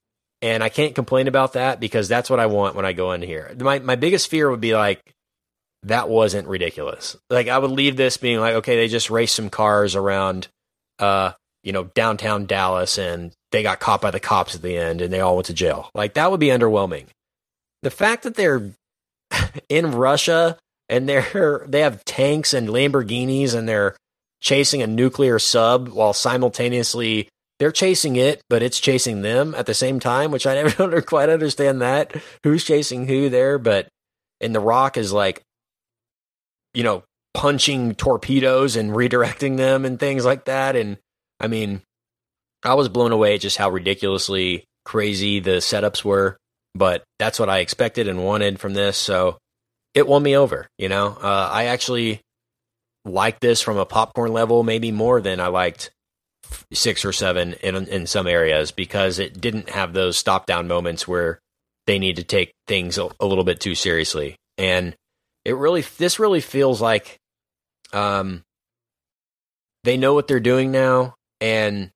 And I can't complain about that because that's what I want when I go in here. My my biggest fear would be like that wasn't ridiculous. Like I would leave this being like, okay, they just raced some cars around uh, you know, downtown Dallas and they got caught by the cops at the end and they all went to jail. Like that would be underwhelming. The fact that they're in Russia and they're they have tanks and Lamborghinis and they're chasing a nuclear sub while simultaneously they're chasing it, but it's chasing them at the same time, which I never quite understand that. Who's chasing who there? But and the Rock is like, you know, punching torpedoes and redirecting them and things like that. And I mean, I was blown away just how ridiculously crazy the setups were. But that's what I expected and wanted from this. So it won me over. You know, uh, I actually liked this from a popcorn level, maybe more than I liked six or seven in in some areas because it didn't have those stop down moments where they need to take things a, a little bit too seriously. And it really, this really feels like, um, they know what they're doing now, and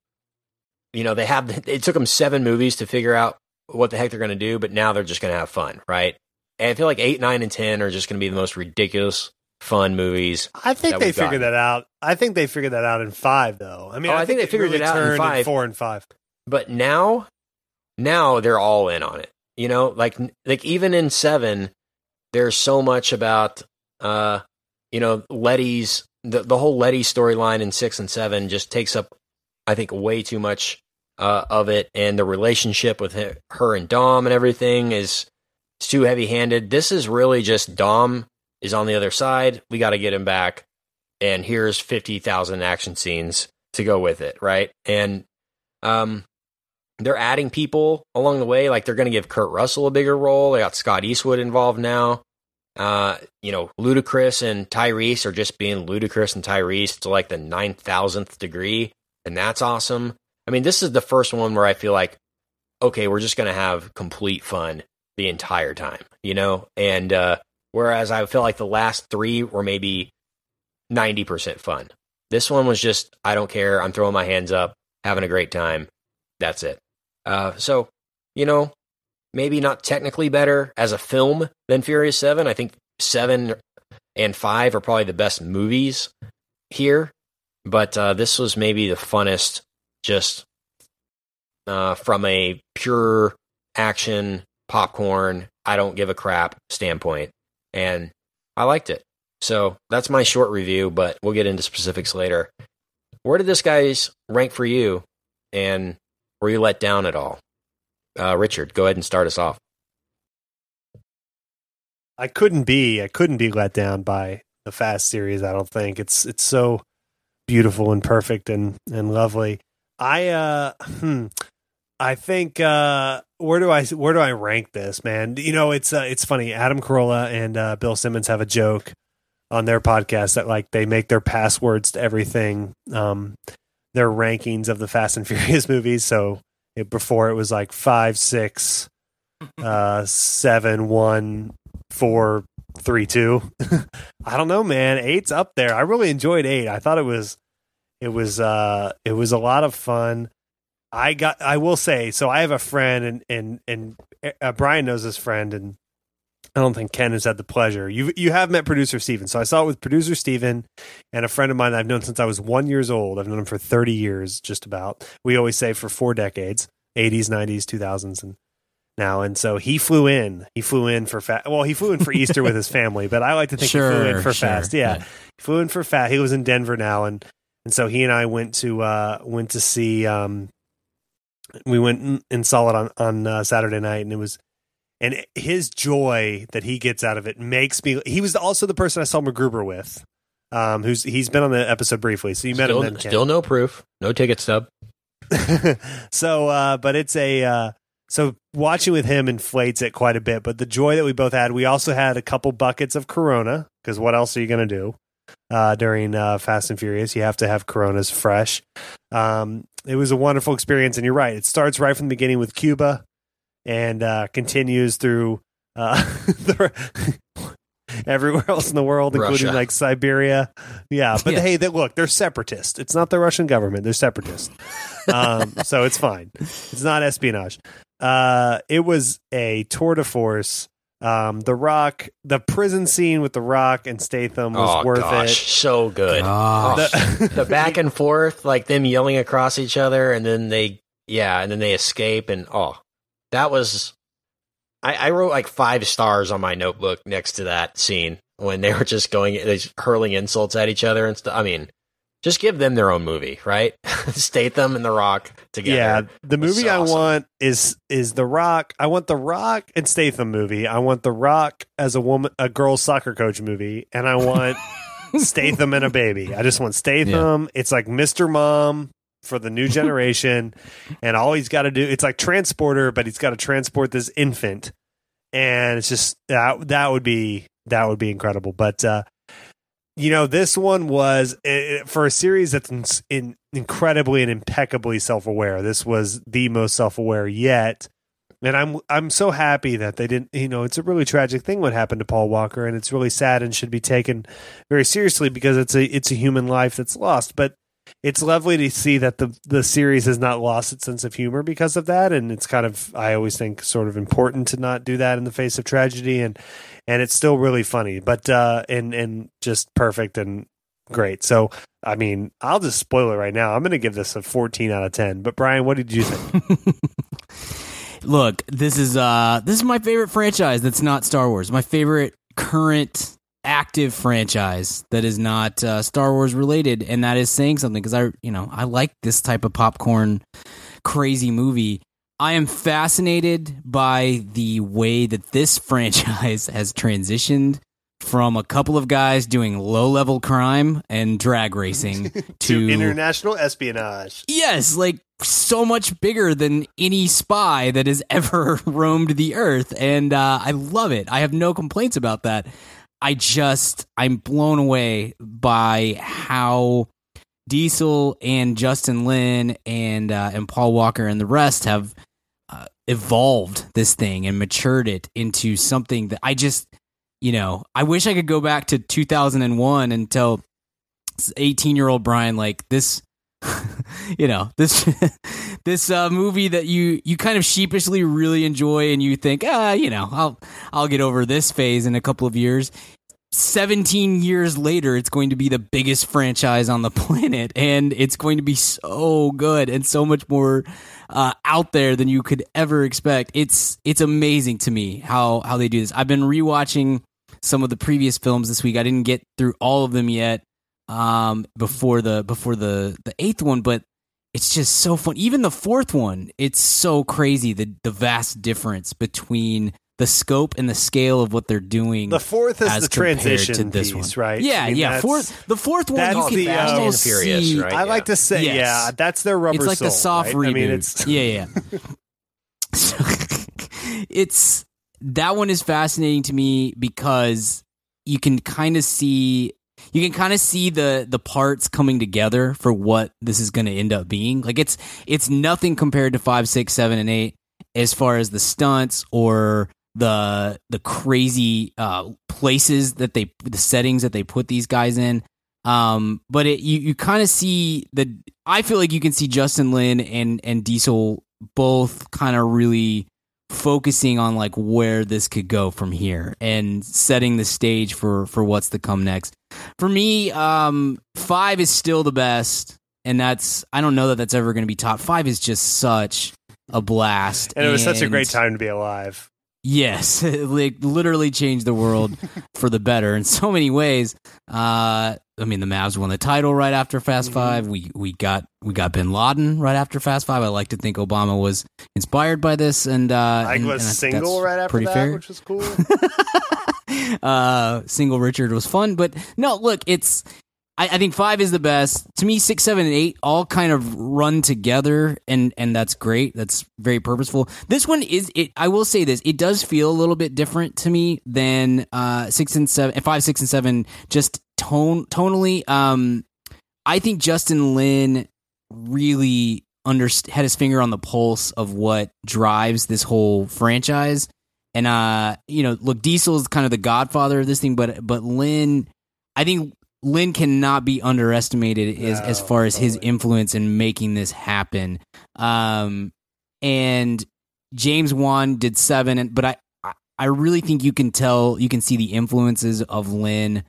you know they have. It took them seven movies to figure out what the heck they're going to do, but now they're just going to have fun, right? And I feel like eight, nine, and ten are just going to be the most ridiculous, fun movies. I think they we've gotten. figured that out. I think they figured that out in five, though. I mean, Oh, I think they figured really it out in five. four and five. but now now they're all in on it you know like like even in seven there's so much about uh you know letty's the, the whole letty storyline in six and seven just takes up i think way too much uh of it and the relationship with her, and dom and everything is too heavy handed this is really just dom is on the other side we got to get him back and here's 50,000 action scenes to go with it right and um they're adding people along the way. Like they're going to give Kurt Russell a bigger role. They got Scott Eastwood involved now. Uh, you know, Ludacris and Tyrese are just being Ludacris and Tyrese to like the nine thousandth degree, and that's awesome. I mean, this is the first one where I feel like, okay, we're just going to have complete fun the entire time, you know. And uh, whereas I feel like the last three were maybe ninety percent fun, this one was just I don't care. I'm throwing my hands up, having a great time. That's it. Uh, so, you know, maybe not technically better as a film than Furious 7. I think 7 and 5 are probably the best movies here. But uh, this was maybe the funnest, just uh, from a pure action popcorn. I don't give a crap standpoint, and I liked it. So that's my short review, but we'll get into specifics later. Where did this guy's rank for you, and were you let down at all? Uh, Richard, go ahead and start us off. I couldn't be I couldn't be let down by the Fast series. I don't think it's it's so beautiful and perfect and and lovely. I uh hmm, I think uh where do I where do I rank this man? You know it's uh, it's funny. Adam Carolla and uh, Bill Simmons have a joke on their podcast that like they make their passwords to everything um their rankings of the Fast and Furious movies. So it, before it was like five, six, uh, seven, one, four, three, two. I don't know, man. Eight's up there. I really enjoyed eight. I thought it was, it was, uh, it was a lot of fun. I got. I will say. So I have a friend, and and and uh, Brian knows this friend, and I don't think Ken has had the pleasure. You you have met producer Steven. So I saw it with producer Steven and a friend of mine I've known since I was one years old. I've known him for thirty years, just about. We always say for four decades, eighties, nineties, two thousands, and now. And so he flew in. He flew in for fast. Well, he flew in for Easter with his family, but I like to think Sure, he flew in for sure, fast. Yeah. yeah. he flew in for fast. He was in Denver now, and and so he and I went to uh went to see. um We went and- saw it on on uh, Saturday night, and it was. And his joy that he gets out of it makes me. He was also the person I saw MacGruber with, um, who's he's been on the episode briefly. So you met Still, him then, Ken still no proof, no ticket stub. so uh but it's a uh so watching with him inflates it quite a bit but the joy that we both had we also had a couple buckets of corona because what else are you going to do uh during uh fast and furious you have to have coronas fresh um it was a wonderful experience and you're right it starts right from the beginning with cuba and uh continues through uh the, everywhere else in the world including Russia. like siberia yeah but Yeah. hey they, look they're separatists it's not the russian government they're separatists um, so it's fine. It's not espionage. Uh, it was a tour de force. Um, the Rock, the prison scene with the Rock and Statham was oh worth gosh, it. so good. The- the back and forth, like them yelling across each other, and then they, yeah, and then they escape, and oh, that was. I, I wrote like five stars on my notebook next to that scene when they were just going, they just hurling insults at each other and stuff. I mean, just give them their own movie, right? Statham and The Rock together. yeah, the was movie I awesome. want is is the Rock. I want the Rock and Statham movie. I want the Rock as a woman, a girls soccer coach movie, and I want Statham and a baby. I just want Statham. It's like Mr. Mom for the new generation, and all he's got to do it's like Transporter, but he's got to transport this infant, and it's just that that would be that would be incredible. But uh, you know, this one was eh, for a series that's in incredibly and impeccably self-aware. This was the most self-aware yet. And I'm I'm so happy that they didn't. You know, it's a really tragic thing what happened to Paul Walker, and it's really sad and should be taken very seriously because it's a it's a human life that's lost. But it's lovely to see that the the series has not lost its sense of humor because of that, and it's kind of I always think sort of important to not do that in the face of tragedy, and and it's still really funny, but uh, and and just perfect and great. So I mean, I'll just spoil it right now. I'm going to give this a 14 out of 10. But Brian, what did you think? Look, this is uh this is my favorite franchise that's not Star Wars. My favorite current active franchise that is not uh, Star Wars related, and that is saying something because I, you know, I like this type of popcorn crazy movie. I am fascinated by the way that this franchise has transitioned from a couple of guys doing low level crime and drag racing to, international espionage. Yes, like so much bigger than any spy that has ever roamed the earth. And uh, I love it. I have no complaints about that. I just, I'm blown away by how Diesel and Justin Lin and, uh, and Paul Walker and the rest have uh, evolved this thing and matured it into something that I just, you know, I wish I could go back to 2001 and tell 18 year old Brian, like, this you know this this uh, movie that you you kind of sheepishly really enjoy and you think ah you know I'll I'll get over this phase in a couple of years 17 years later, it's going to be the biggest franchise on the planet, and it's going to be so good and so much more uh, out there than you could ever expect. It's it's amazing to me how how they do this. I've been rewatching some of the previous films this week. I didn't get through all of them yet um, before the before the the eighth one, but it's just so fun. Even the fourth one, it's so crazy the the vast difference between the scope and the scale of what they're doing. The fourth is as the transition to this piece, one. right? Yeah, I mean, yeah. Fourth, the fourth one that's you can the, almost uh, Fast Furious, see- right? I like to say, Yes. yeah, that's their rubber It's like the soft right? reboot. I mean, it's yeah, yeah. yeah. So, it's that one is fascinating to me because you can kind of see you can kind of see the the parts coming together for what this is going to end up being. Like it's it's nothing compared to five, six, seven, and eight as far as the stunts or the the crazy uh, places that they the settings that they put these guys in. Um, but it you you kind of see the I feel like you can see Justin Lin and and Diesel both kind of really focusing on like where this could go from here and setting the stage for for what's to come next. For me, um, five is still the best, and that's I don't know that that's ever going to be top. Five is just such a blast, and it was such a great time to be alive. Yes, it literally changed the world for the better in so many ways. Uh, I mean, the Mavs won the title right after Fast Mm-hmm. Five. We we got we got Bin Laden right after Fast Five. I like to think Obama was inspired by this, and uh, I and- was and single right after pretty that, fair. which was cool. uh, single Richard was fun, but no, look, it's. I, I think five is the best. To me, six, seven, and eight all kind of run together, and and that's great. That's very purposeful. This one is. It. I will say this. It does feel a little bit different to me than uh, six and seven, five, six, and seven. Just tone tonally. Um, I think Justin Lin really under, had his finger on the pulse of what drives this whole franchise. And uh, you know, look, Diesel is kind of the godfather of this thing, but but Lin, I think Lin cannot be underestimated as as far as his influence in making this happen. Um, and James Wan did seven, and but I I- I really think you can tell you can see the influences of Lin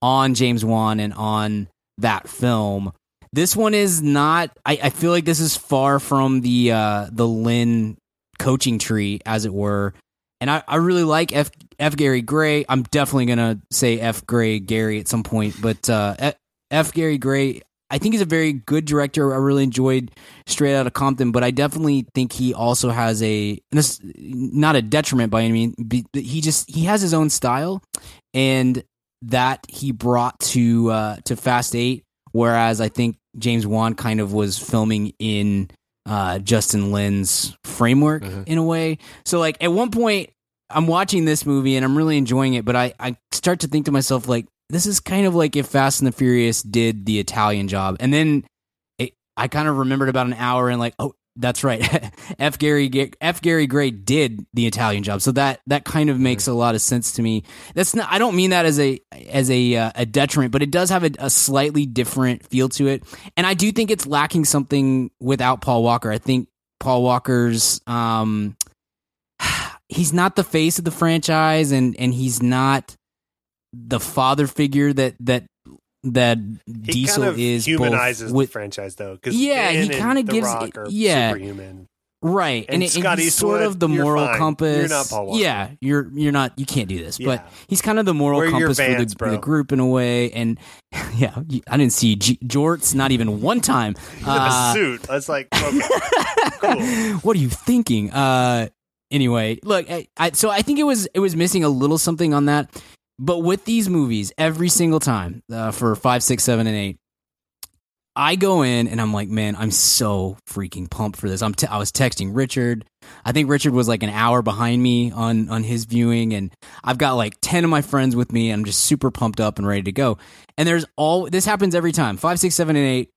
on James Wan and on that film. This one is not. I, I feel like this is far from the uh, the Lin coaching tree, as it were. And I, I really like F F Gary Gray. I'm definitely gonna say F Gray Gary at some point, but uh, F, Gary Gray. I think he's a very good director. I really enjoyed Straight Outta Compton, but I definitely think he also has a not a detriment by any means. He just he has his own style, and that he brought to uh, to Fast Eight. Whereas I think James Wan kind of was filming in uh, Justin Lin's framework Mhm. in a way. So like at one point, I'm watching this movie and I'm really enjoying it, but I I start to think to myself like this is kind of like if Fast and the Furious did the Italian job, and then it, I kind of remembered about an hour and like oh that's right F Gary F Gary Gray did the Italian job, so that that kind of makes a lot of sense to me. That's not I don't mean that as a as a uh, a detriment, but it does have a, a slightly different feel to it, and I do think it's lacking something without Paul Walker. I think Paul Walker's um he's not the face of the franchise and and he's not the father figure that that that He Diesel kind of is humanizes with the franchise, though. Because Yeah, he kinda gives- Rock are yeah. superhuman. right And it- Scott he's sort of the moral fine. compass You're not Paul Walker. yeah you're you're not you can't do this Yeah. but he's kind of the moral your compass Vans, for, the, the group in a way and yeah I didn't see G- jorts not even one time in Uh, a suit. That's like okay. cool. what are you thinking? Uh, anyway, look, I, I, so I think it was it was missing a little something on that. But with these movies, every single time uh, for five, six, seven, and eight, I go in and I'm like, man, I'm so freaking pumped for this. I'm t- I was texting Richard. I think Richard was like an hour behind me on on his viewing, and I've got like ten of my friends with me. And I'm just super pumped up and ready to go. And there's all this happens every time five, six, seven, and eight.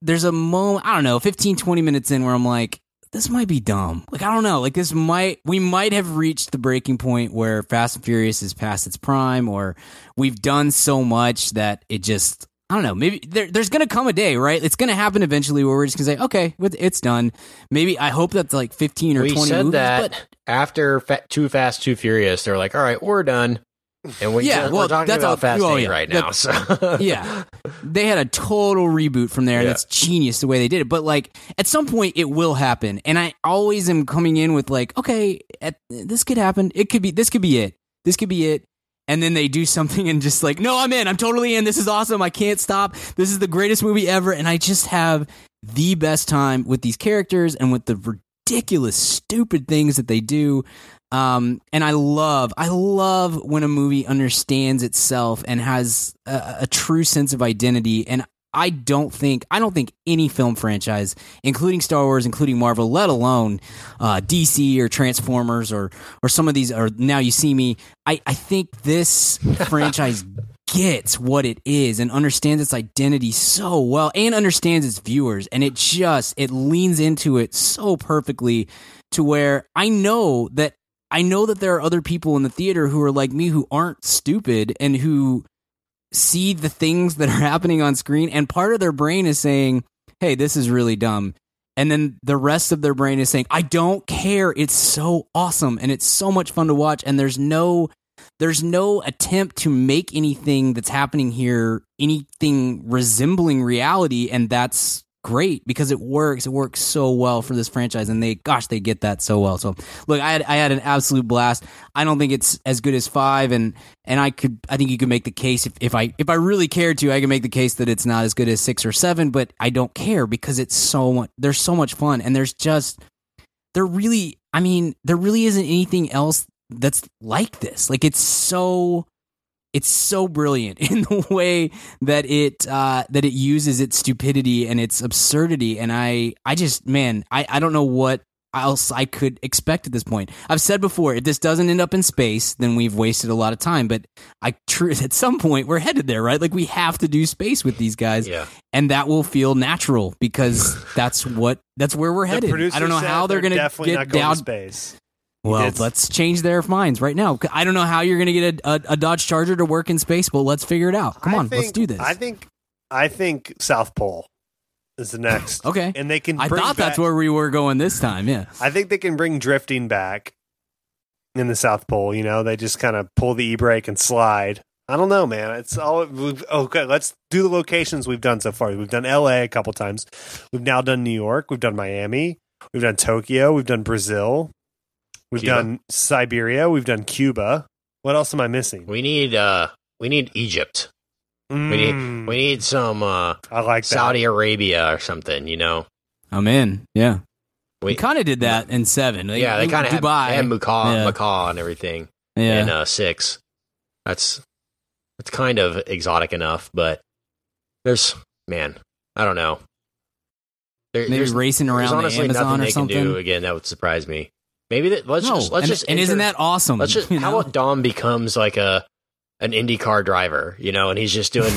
There's a moment, I don't know, 15, 20 minutes in where I'm like, this might be dumb. Like, I don't know. Like, this might, we might have reached the breaking point where Fast and Furious is past its prime, or we've done so much that it just, I don't know. Maybe there, there's going to come a day, right? It's going to happen eventually where we're just going to say, okay, with- it's done. Maybe I hope that's like 15 or we 20 said movies, that but after fa- Too Fast, Too Furious, they're like, all right, we're done. And we, Yeah, we're well, talking that's about all- Fast 8 yeah. right That- now. So yeah. They had a total reboot from there. Yeah. That's genius the way they did it. But like at some point it will happen. And I always am coming in with like, okay, at, this could happen. It could be this could be it. This could be it. And then they do something and just like, no, I'm in. I'm totally in. This is awesome. I can't stop. This is the greatest movie ever. And I just have the best time with these characters and with the ridiculous, stupid things that they do. Um, and I love, I love when a movie understands itself and has a, a true sense of identity. And I don't think, I don't think any film franchise, including Star Wars, including Marvel, let alone uh, DC or Transformers or or some of these, or Now You See Me. I I think this franchise gets what it is and understands its identity so well and understands its viewers and it just it leans into it so perfectly to where I know that I know that there are other people in the theater who are like me who aren't stupid and who see the things that are happening on screen and part of their brain is saying, "Hey, this is really dumb." And then the rest of their brain is saying, "I don't care. It's so awesome and it's so much fun to watch and there's no there's no attempt to make anything that's happening here anything resembling reality and that's great because it works. It works so well for this franchise and they gosh they get that so well. So look i had i had an absolute blast. I don't think it's as good as five and and i could i think you could make the case if, if i if i really cared to i could make the case that it's not as good as six or seven but i don't care because it's so much there's so much fun and there's just there really i mean there really isn't anything else that's like this. Like it's so it's so brilliant in the way that it uh, that it uses its stupidity and its absurdity. And i i just man i i don't know what else i could expect at this point. I've said before if this doesn't end up in space then we've wasted a lot of time. But i true at some point we're headed there right? Like we have to do space with these guys. Yeah. and that will feel natural because that's what that's where we're The headed. I don't know how they're, gonna definitely get not going down to space. Well, It's- let's change their minds right now. I don't know how you're going to get a, a, a Dodge Charger to work in space, but let's figure it out. Come I on, let's do this. I think I think South Pole is the next. Okay. and they can. I bring thought that's where we were going this time. Yeah. I think they can bring drifting back in the South Pole. You know, they just kind of pull the e brake and slide. I don't know, man. It's all okay. Let's do the locations we've done so far. We've done L.A. a couple times. We've now done New York. We've done Miami. We've done Tokyo. We've done Brazil. We've Cuba. done Siberia. We've done Cuba. What else am I missing? We need uh we need Egypt. We need Mm, we need some uh I like that. Saudi Arabia or something, you know. I'm in. Yeah. We We kind of did that in seven. Like, yeah, they kind of had, Dubai. they had Macau, Yeah. Macau and everything yeah. in uh, six. That's that's kind of exotic enough, but there's man, I don't know. There, Maybe there's, racing there's around the Amazon nothing or they something. can do again that would surprise me. Maybe that let's no, just let's and, just and isn't that awesome? Let's just you how about Dom becomes like a an IndyCar driver, you know, and he's just doing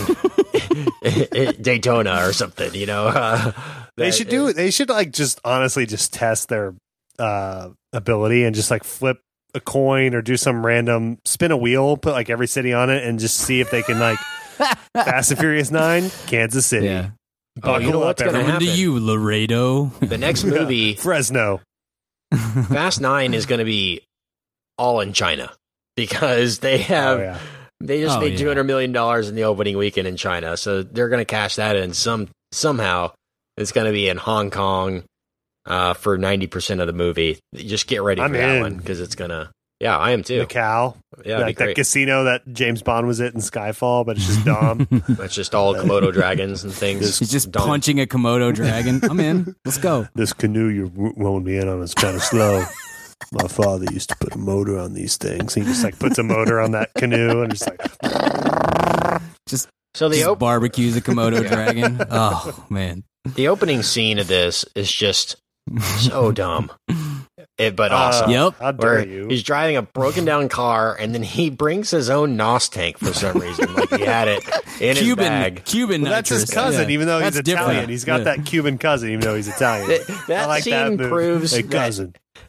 Daytona or something, you know. Uh, They should do it. They should like just honestly just test their uh ability and just like flip a coin or do some random spin a wheel, put like every city on it, and just see if they can like Fast and Furious Nine, Kansas City. yeah. Oh, you know Buckle what's up, gonna Coming to you, Laredo. The next movie, Fresno. Fast Nine, is going to be all in China because they have oh yeah. they just Oh, made yeah. two hundred million dollars in the opening weekend in China, so they're going to cash that in some somehow. It's going to be in Hong Kong uh, for ninety percent of the movie. Just get ready I'm for that in. one because it's gonna. Yeah, I am too. Macau. Yeah, like that casino that James Bond was at in Skyfall, but it's just Dom. It's just all Komodo dragons and things. He's just Dom- punching a Komodo dragon. I'm in. Let's go. this canoe you're rolling me in on is kind of slow. My father used to put a motor on these things. He just like puts a motor on that canoe and just like Just, So the just op- barbecues a Komodo dragon. Oh man. the opening scene of this is just so dumb, it, but awesome. uh, Yep. How dare Where you? he's driving a broken down car and then he brings his own NOS tank for some reason. like he had it in his Cuban bag. Cuban Well, that's his cousin, Yeah. even though he's That's Italian. He's got Yeah. that Cuban cousin, even though he's Italian. That, I that like scene that move. proves hey, that, cousin. that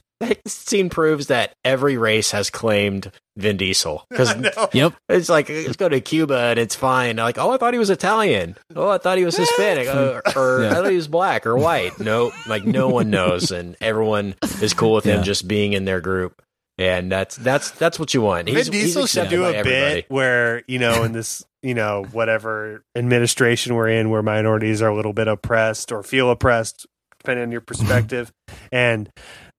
scene proves that every race has claimed Vin Diesel because Yep. it's like let's go to Cuba and it's fine. Like oh, I thought he was Italian. Oh, I thought he was Hispanic uh, or, or Yeah. I thought he was black or white. No, like no one knows, and everyone is cool with him Yeah. just being in their group. and that's that's that's what you want. He's, Vin he's Diesel should do a everybody. bit where you know in this you know whatever administration we're in where minorities are a little bit oppressed or feel oppressed depending on your perspective and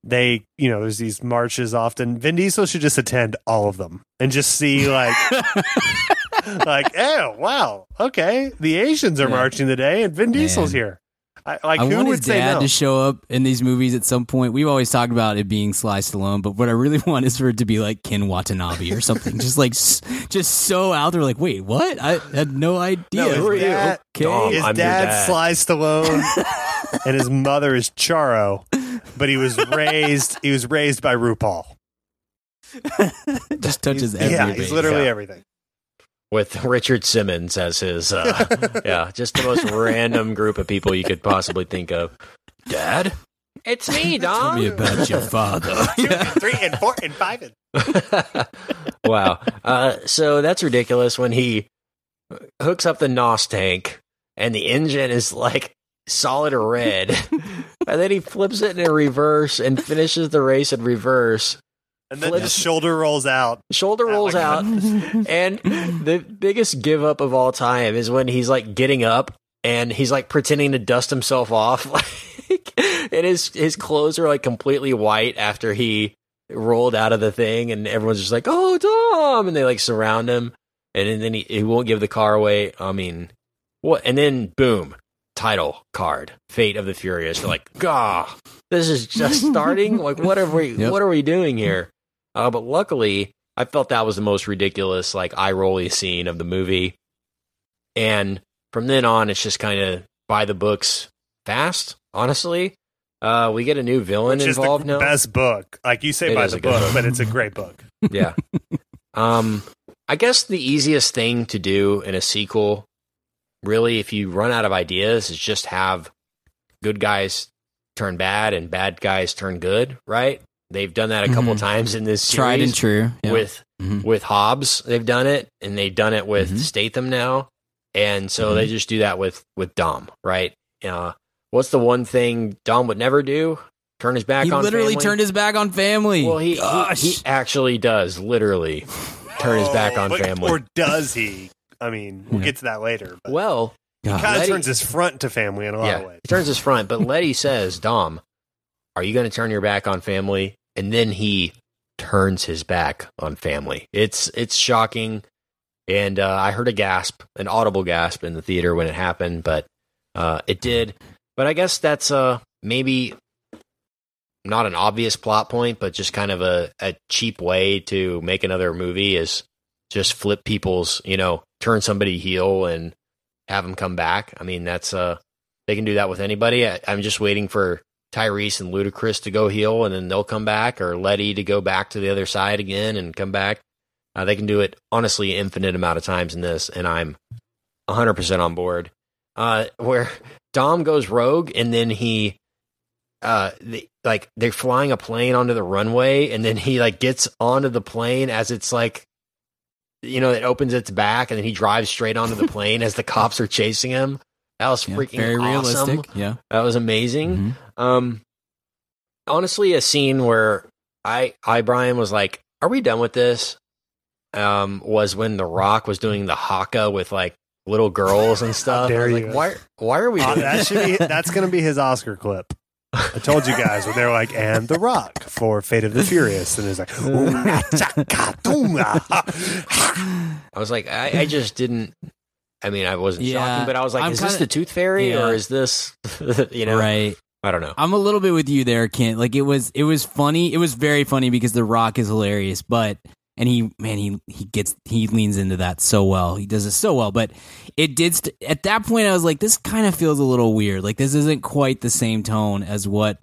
they you know there's these marches often Vin Diesel should just attend all of them and just see like like oh wow okay the Asians are Yeah. marching today and Vin Diesel's Man. here I, like I who want would his say dad no to show up in these movies at some point. We've always talked about it being Sly Stallone, but what I really want is for it to be like Ken Watanabe or something, just like just so out there. Like, wait, what? I had no idea. No, Who are his you? dad, Dom, his I'm dad, dad. Sly Stallone, and his mother is Charo, but he was raised he was raised by RuPaul. just touches He's- every yeah, he's literally Yeah. everything. with Richard Simmons as his uh, yeah, just the most random group of people you could possibly think of. Dad, it's me, Tell me Dom. about your father. Two Yeah. Three and four and five and wow. Uh, so that's ridiculous when he hooks up the NOS tank and the engine is like solid red. and then he flips it in reverse and finishes the race in reverse. and then his shoulder rolls out. Shoulder Oh rolls my out. and the biggest give up of all time is when he's like getting up and he's like pretending to dust himself off. Like, and his his clothes are like completely white after he rolled out of the thing, and everyone's just like, "Oh, Dom!" and they like surround him, and then he, he won't give the car away. I mean, what? And then boom, title card, Fate of the Furious. You're like, "Gah, this is just starting. like, what are we? Yep. What are we doing here?" Uh, but luckily, I felt that was the most ridiculous, like eye rolly scene of the movie. And from then on, it's just kind of by the books fast. Honestly, uh, we get a new villain Which is the involved now. best book. Like you say It by the book, book. but it's a great book. yeah. Um, I guess the easiest thing to do in a sequel, really, if you run out of ideas, is just have good guys turn bad and bad guys turn good. Right? They've done that a couple Mhm. times in this series Tried and true. Yeah. with Mhm. with Hobbs. They've done it, and they've done it with Mhm. Statham now, and so Mm-hmm. they just do that with with Dom, right? Uh, what's the one thing Dom would never do? Turn his back on family. he on literally family? turned his back on family. Well, he, he he actually does literally turn his back Oh, on but- family. Or does he? I mean, we'll Yeah. get to that later. But well, God. kind of Letty- turns his front to family in a lot of ways. he turns his front, but Letty says, "Dom, are you going to turn your back on family?" And then he turns his back on family. It's it's shocking, and uh, I heard a gasp, an audible gasp in the theater when it happened, but uh, it did. But I guess that's uh maybe not an obvious plot point, but just kind of a, a cheap way to make another movie is just flip people's, you know, turn somebody heel and have them come back. I mean, that's uh they can do that with anybody. I, I'm just waiting for Tyrese and Ludacris to go heel and then they'll come back, or Letty to go back to the other side again and come back. Uh, they can do it honestly infinite amount of times in this, and I'm 100% on board. Uh, where Dom goes rogue and then he, uh, they, like they're flying a plane onto the runway, and then he like gets onto the plane as it's like, you know, it opens its back, and then he drives straight onto the plane as the cops are chasing him. That was Yeah, freaking very awesome. realistic. Yeah. That was amazing. Mhm. Um, honestly, a scene where I, I Brian was like, "Are we done with this?" Um, was when The Rock was doing the haka with like little girls and stuff. dare I was like, why? Why are we Uh, that should be that's going to be his Oscar clip. I told you guys when they were like, and The Rock for Fate of the Furious, and it's like, "Oona, chaka, doona." I was like, I, I just didn't. I mean, I wasn't Yeah, shocking, but I was like, I'm is this kinda- the Tooth Fairy Yeah. or is this, you know? Right. I don't know. I'm a little bit with you there, Ken. Like it was, it was funny. It was very funny because The Rock is hilarious, but and he, man, he he gets he leans into that so well. He does it so well. But it did st- at that point. I was like, this kind of feels a little weird. Like this isn't quite the same tone as what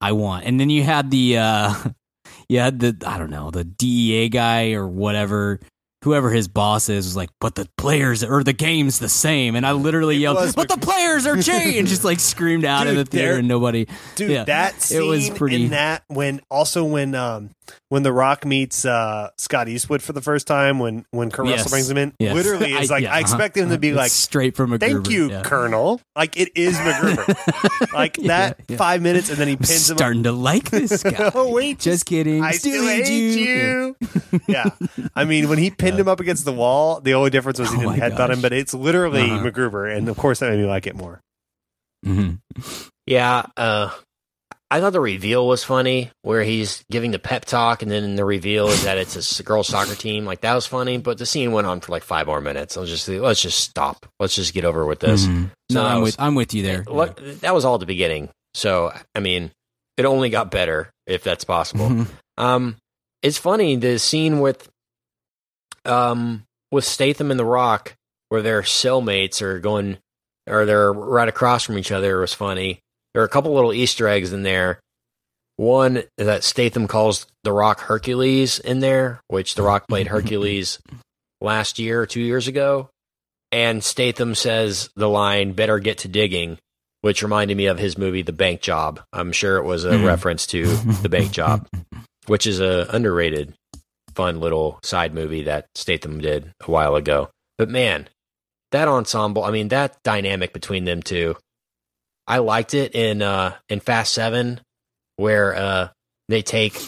I want. And then you had the, uh you had the I don't know the DEA guy or whatever. Whoever his boss is was like, but the players or the game's the same, and I literally It yelled, "But the players are changed!" Just like screamed out Dude, the theater, and nobody. Dude, Yeah, that scene it was pretty- in that when also when um when The Rock meets uh, Scott Eastwood for the first time when when Kurt Yes. Russell brings him in. Yes. Literally, it's I- like yeah, I expect uh-huh. him to be It's like, straight from MacGruber. "Thank you, yeah. Colonel." Like it is MacGruber. like that yeah. five minutes, and then he I'm pins him. up. starting to like this guy. oh wait, Just kidding. I still, hate you. Yeah. Yeah. I mean, when he pinned him up against the wall, the only difference was he Oh didn't my headbutt gosh. him, but it's literally Uh-huh. MacGruber, and of course that made me like it more. Mhm. Yeah, uh, I thought the reveal was funny, where he's giving the pep talk, and then the reveal is that it's a girls' soccer team. Like that was funny, but the scene went on for like five more minutes. I was just, like, let's just stop. Let's just get over with this. Mhm. So No, I'm was- with I'm with you there. Look, that was all at the beginning. So I mean, it only got better if that's possible. Mhm. Um, it's funny the scene with, um, with Statham and The Rock, where their cellmates are going, or they're right across from each other, was funny. There are a couple little Easter eggs in there. One that Statham calls The Rock Hercules in there, which The Rock played Hercules last year or two years ago. And Statham says the line, better get to digging, which reminded me of his movie, The Bank Job. I'm sure it was a Mhm. reference to The Bank Job which is a underrated, fun little side movie that Statham did a while ago. But man, that ensemble, I mean, that dynamic between them two, I liked it in uh, in Fast Seven, where uh, they take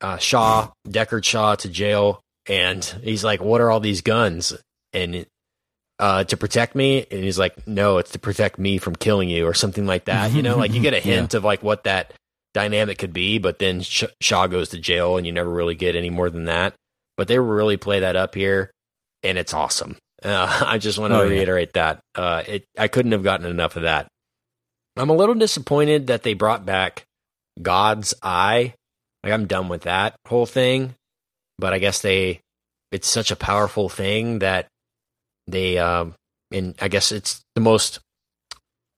uh, Shaw, Deckard Shaw, to jail, and he's like, "What are all these guns?" and uh, to protect me, and he's like, "No, it's to protect me from killing you," or something like that. You know, like you get a hint of like what that dynamic could be, but then Sh- Shaw goes to jail, and you never really get any more than that. But they really play that up here, and it's awesome. Uh, I just want to Oh, yeah. reiterate that. Uh, it, I couldn't have gotten enough of that. I'm a little disappointed that they brought back God's Eye. Like I'm done with that whole thing, but I guess they it's such a powerful thing that they um and I guess it's the most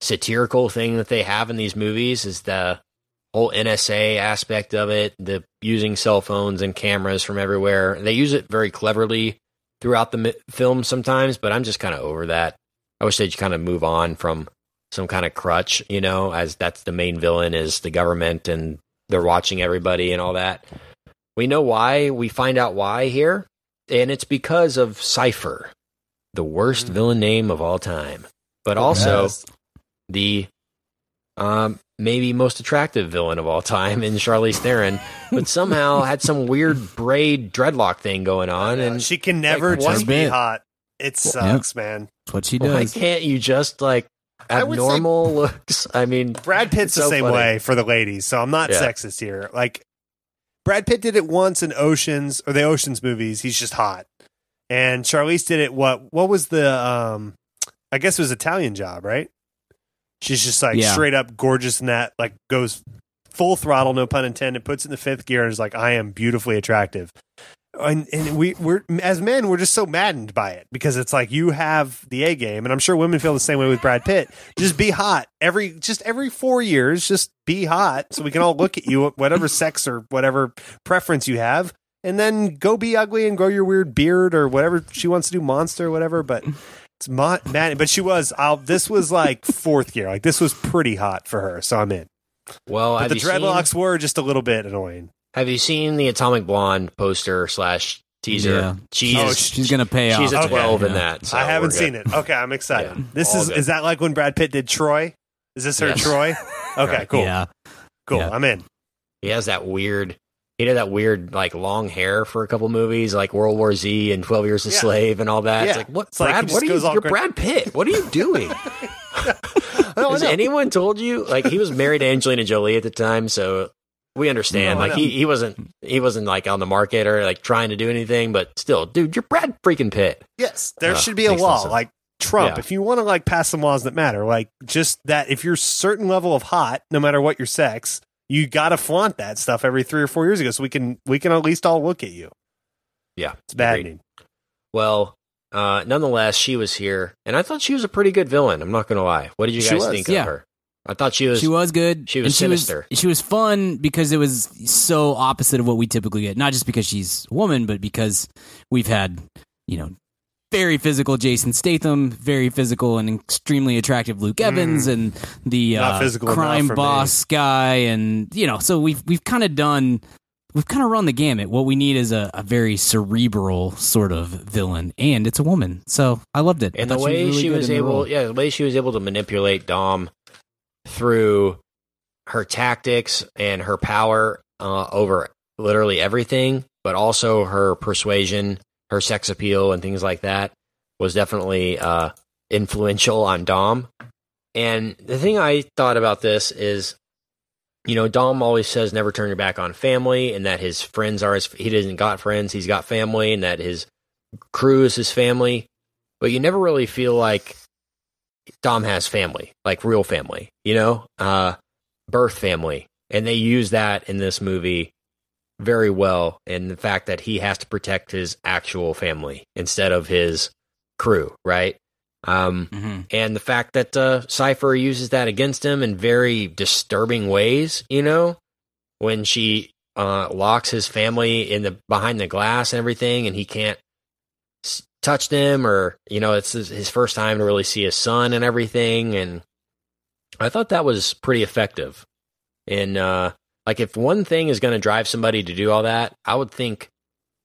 satirical thing that they have in these movies is the whole NSA aspect of it, the using cell phones and cameras from everywhere. They use it very cleverly throughout the film sometimes, but I'm just kind of over that. I wish they'd kind of move on from some kind of crutch, you know, as that's the main villain is the government and they're watching everybody and all that. We know why. We find out why here, and it's because of Cipher, the worst villain name of all time, but also Yes. the um, maybe most attractive villain of all time in Charlize Theron, but somehow had some weird braid dreadlock thing going on, and she can never like, just be hot. It sucks, man. That's what she why does. can't you just like I have would say- looks? I mean, Brad Pitt's the So same funny. way for the ladies, so I'm not Yeah. sexist here. Like Brad Pitt did it once in Oceans or the Oceans movies. He's just hot, and Charlize did it. What what was the? um I guess it was Italian Job, right? She's just like Yeah. straight up gorgeous in that. Like goes full throttle, no pun intended. Puts it in the fifth gear and is like, I am beautifully attractive. And, and we we're as men we're just so maddened by it because it's like you have the A game and I'm sure women feel the same way with Brad Pitt. Just be hot. Every just every four years just be hot so we can all look at you whatever sex or whatever preference you have and then go be ugly and grow your weird beard or whatever she wants to do monster or whatever but it's mo- man but she was I'll, this was like fourth year. Like this was pretty hot for her so I'm in. Well, but the you seen- dreadlocks were just a little bit annoying Have you seen the Atomic Blonde poster slash teaser? Yeah. She's Oh, She's gonna pay off. she's off. a twelve in Yeah. that. so I haven't seen it okay I'm excited Yeah, this all is good. is that like when Brad Pitt did Troy is this her Yes. Troy okay Right. cool Yeah. cool Yeah. I'm in He has that weird. He had that weird like long hair for a couple movies, like World War Z and Twelve Years a Yeah. Slave and all that. It's like what, It's Brad? just what are you? goes all You're gra- Brad Pitt. What are you doing? Has anyone told you? Like he was married to Angelina Jolie at the time, so we understand. No, like he, he wasn't he wasn't like on the market or like trying to do anything, but still, dude, you're Brad freaking Pitt. Yes, there Uh, should be a makes law like Trump. Yeah. If you want to like pass some laws that matter, like just that if you're certain level of hot, no matter what your sex, you got to flaunt that stuff every three or four years ago, so we can we can at least all look at you. Yeah, It's bad. Well, uh, nonetheless, she was here, and I thought she was a pretty good villain. I'm not gonna lie. What did you She guys was, think yeah. of her? I thought she was. She was good. she was and sinister. She was, she was fun because it was so opposite of what we typically get. Not just because she's a woman, but because we've had, you know, very physical Jason Statham, very physical and extremely attractive Luke Evans, and the Mm. Uh, crime for me. boss guy, and you know, so we've we've kind of done we've kind of run the gamut. What we need is a, a very cerebral sort of villain, and it's a woman. So I loved it. I and the thought way really she was in able role. yeah the way she was able to manipulate dom through her tactics and her power uh, over literally everything but also her persuasion her sex appeal and things like that was definitely uh, influential on dom. And the thing i thought about this is you know dom always says never turn your back on family and that his friends are his he doesn't got friends he's got family and that his crew is his family. But you never really feel like Dom has family, like real family, you know, uh, birth family, and they use that in this movie very well. And the fact that he has to protect his actual family instead of his crew, right? Um, Mhm. and the fact that uh, Cipher uses that against him in very disturbing ways, you know, when she uh, locks his family in the behind the glass and everything, and he can't s- touch them, or you know, it's his, first time to really see his son and everything, and I thought that was pretty effective. And uh, like, if one thing is going to drive somebody to do all that, I would think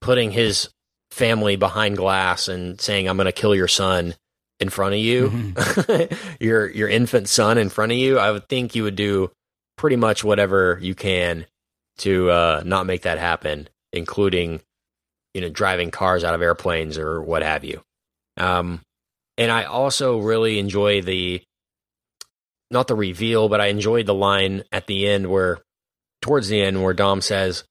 putting his family behind glass and saying, "I'm going to kill your son." in front of you, your your infant son in front of you, I would think you would do pretty much whatever you can to uh, not make that happen, including you know driving cars out of airplanes or what have you. Um, and I also really enjoy the not the reveal, but I enjoyed the line at the end where towards the end where Dom says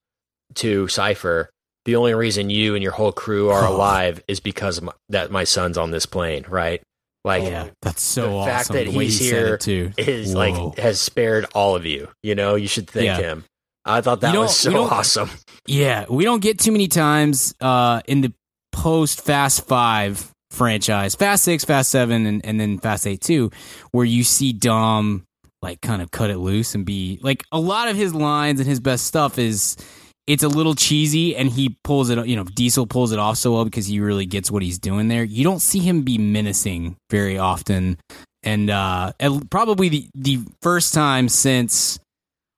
to Cipher, "The only reason you and your whole crew are Oh. alive is because my, that my son's on this plane." Right? Like yeah, that's so the awesome. fact that the he's he here too is Whoa. like has spared all of you. You know, you should thank Yeah. him. I thought that was so awesome. Yeah, we don't get too many times uh, in the post Fast Five franchise, Fast Six, Fast Seven, and, and then Fast Eight too, where you see Dom like kind of cut it loose and be like a lot of his lines and his best stuff is it's a little cheesy and he pulls it you know Diesel pulls it off so well because he really gets what he's doing there. You don't see him be menacing very often. And uh and probably the the first time since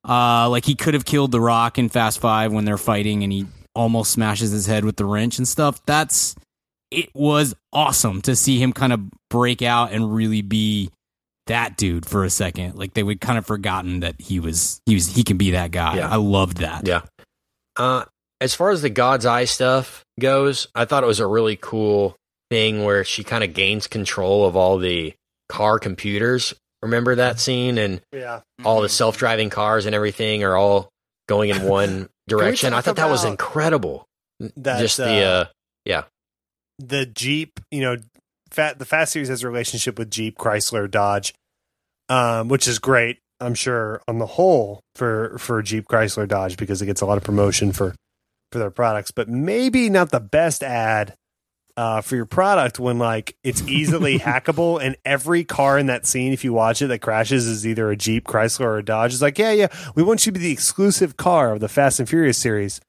uh, like he could have killed the Rock in Fast Five when they're fighting, and he almost smashes his head with the wrench and stuff. That's it was awesome to see him kind of break out and really be that dude for a second. Like they would kind of forgotten that he was he was he can be that guy. Yeah. I loved that. Yeah. Uh, as far as the God's Eye stuff goes, I thought it was a really cool thing where she kind of gains control of all the car computers. Remember that scene? And Yeah. all the self driving cars and everything are all going in one direction. I thought that was incredible. That, Just the, uh, uh, yeah. the Jeep, you know, Fat the Fast Series has a relationship with Jeep, Chrysler, Dodge, um, which is great. I'm sure on the whole for for Jeep, Chrysler, Dodge because it gets a lot of promotion for for their products, but maybe not the best ad uh, for your product when like it's easily hackable and every car in that scene, if you watch it, that crashes is either a Jeep, Chrysler, or a Dodge. It's like, yeah, yeah, we want you to be the exclusive car of the Fast and Furious series.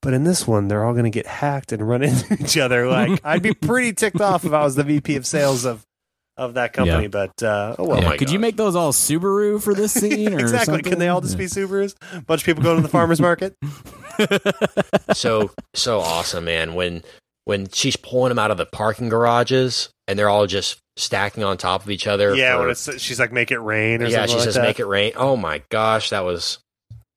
But in this one, they're all going to get hacked and run into each other. Like, I'd be pretty ticked off if I was the VP of sales of of that company. Yeah. But uh, oh well, my Could you make those all Subaru for this scene? Or exactly. something? Can they all just be Subarus? A bunch of people going to the farmers market. so so awesome, man. When when she's pulling them out of the parking garages and they're all just stacking on top of each other. Yeah, for- when it's she's like, make it rain or yeah, something she like says that. make it rain. Oh my gosh, that was.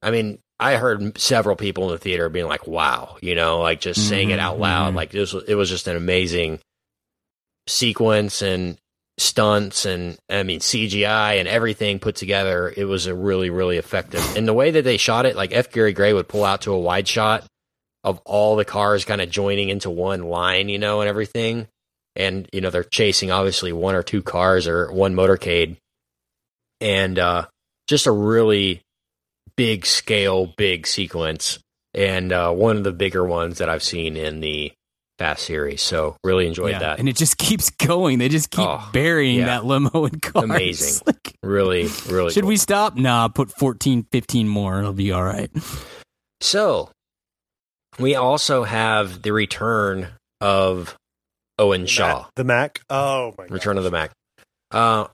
I mean, I heard several people in the theater being like, "Wow," you know, like just saying it out loud. Mhm. Like it was, it was just an amazing sequence and stunts and I mean CGI and everything put together. It was a really, really effective. And the way that they shot it, like F. Gary Gray would pull out to a wide shot of all the cars kind of joining into one line, you know, and everything. And you know they're chasing obviously one or two cars or one motorcade, and uh, just a really big scale, big sequence, and uh, one of the bigger ones that I've seen in the Fast series. So really enjoyed Yeah, that. And it just keeps going. They just keep Oh, burying yeah. that limo in cars. Amazing. Like, really, really. should cool. we stop? Nah, put 14, 15 more. It'll be all right. So we also have the return of Owen Shaw. The Mack. Oh my. Return of the. Mack. Uh,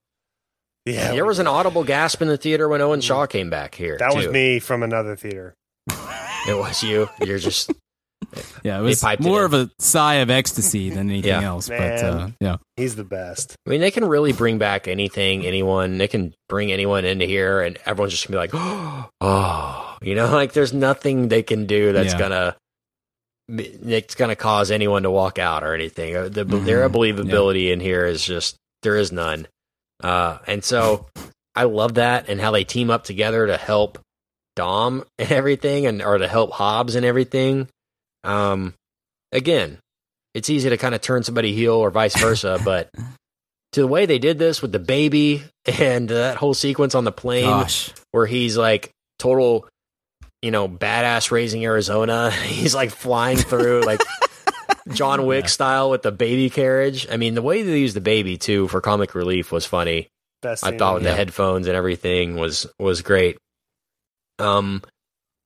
Yeah, there was an audible gasp in the theater when Owen Shaw came back here. That was me from another theater. it was you. You're just Yeah, it was piped it more in. of a sigh of ecstasy than anything Yeah. else. But uh, yeah, He's the best. I mean, they can really bring back anything, anyone. They can bring anyone into here, and everyone's just gonna be like, "Oh, you know, like there's nothing they can do that's Yeah. gonna it's gonna cause anyone to walk out or anything. Uh, The, Mhm. Their believability in here is just there is none, uh, and so I love that and how they team up together to help Dom and everything, and or to help Hobbs and everything. Um, again, it's easy to kind of turn somebody heel or vice versa, but to the way they did this with the baby and that whole sequence on the plane gosh, where he's like total, you know, badass raising Arizona. He's like flying through like John Wick style with the baby carriage. I mean, the way they used the baby too for comic relief was funny. Best. I thought with the the headphones and everything was was great. Um,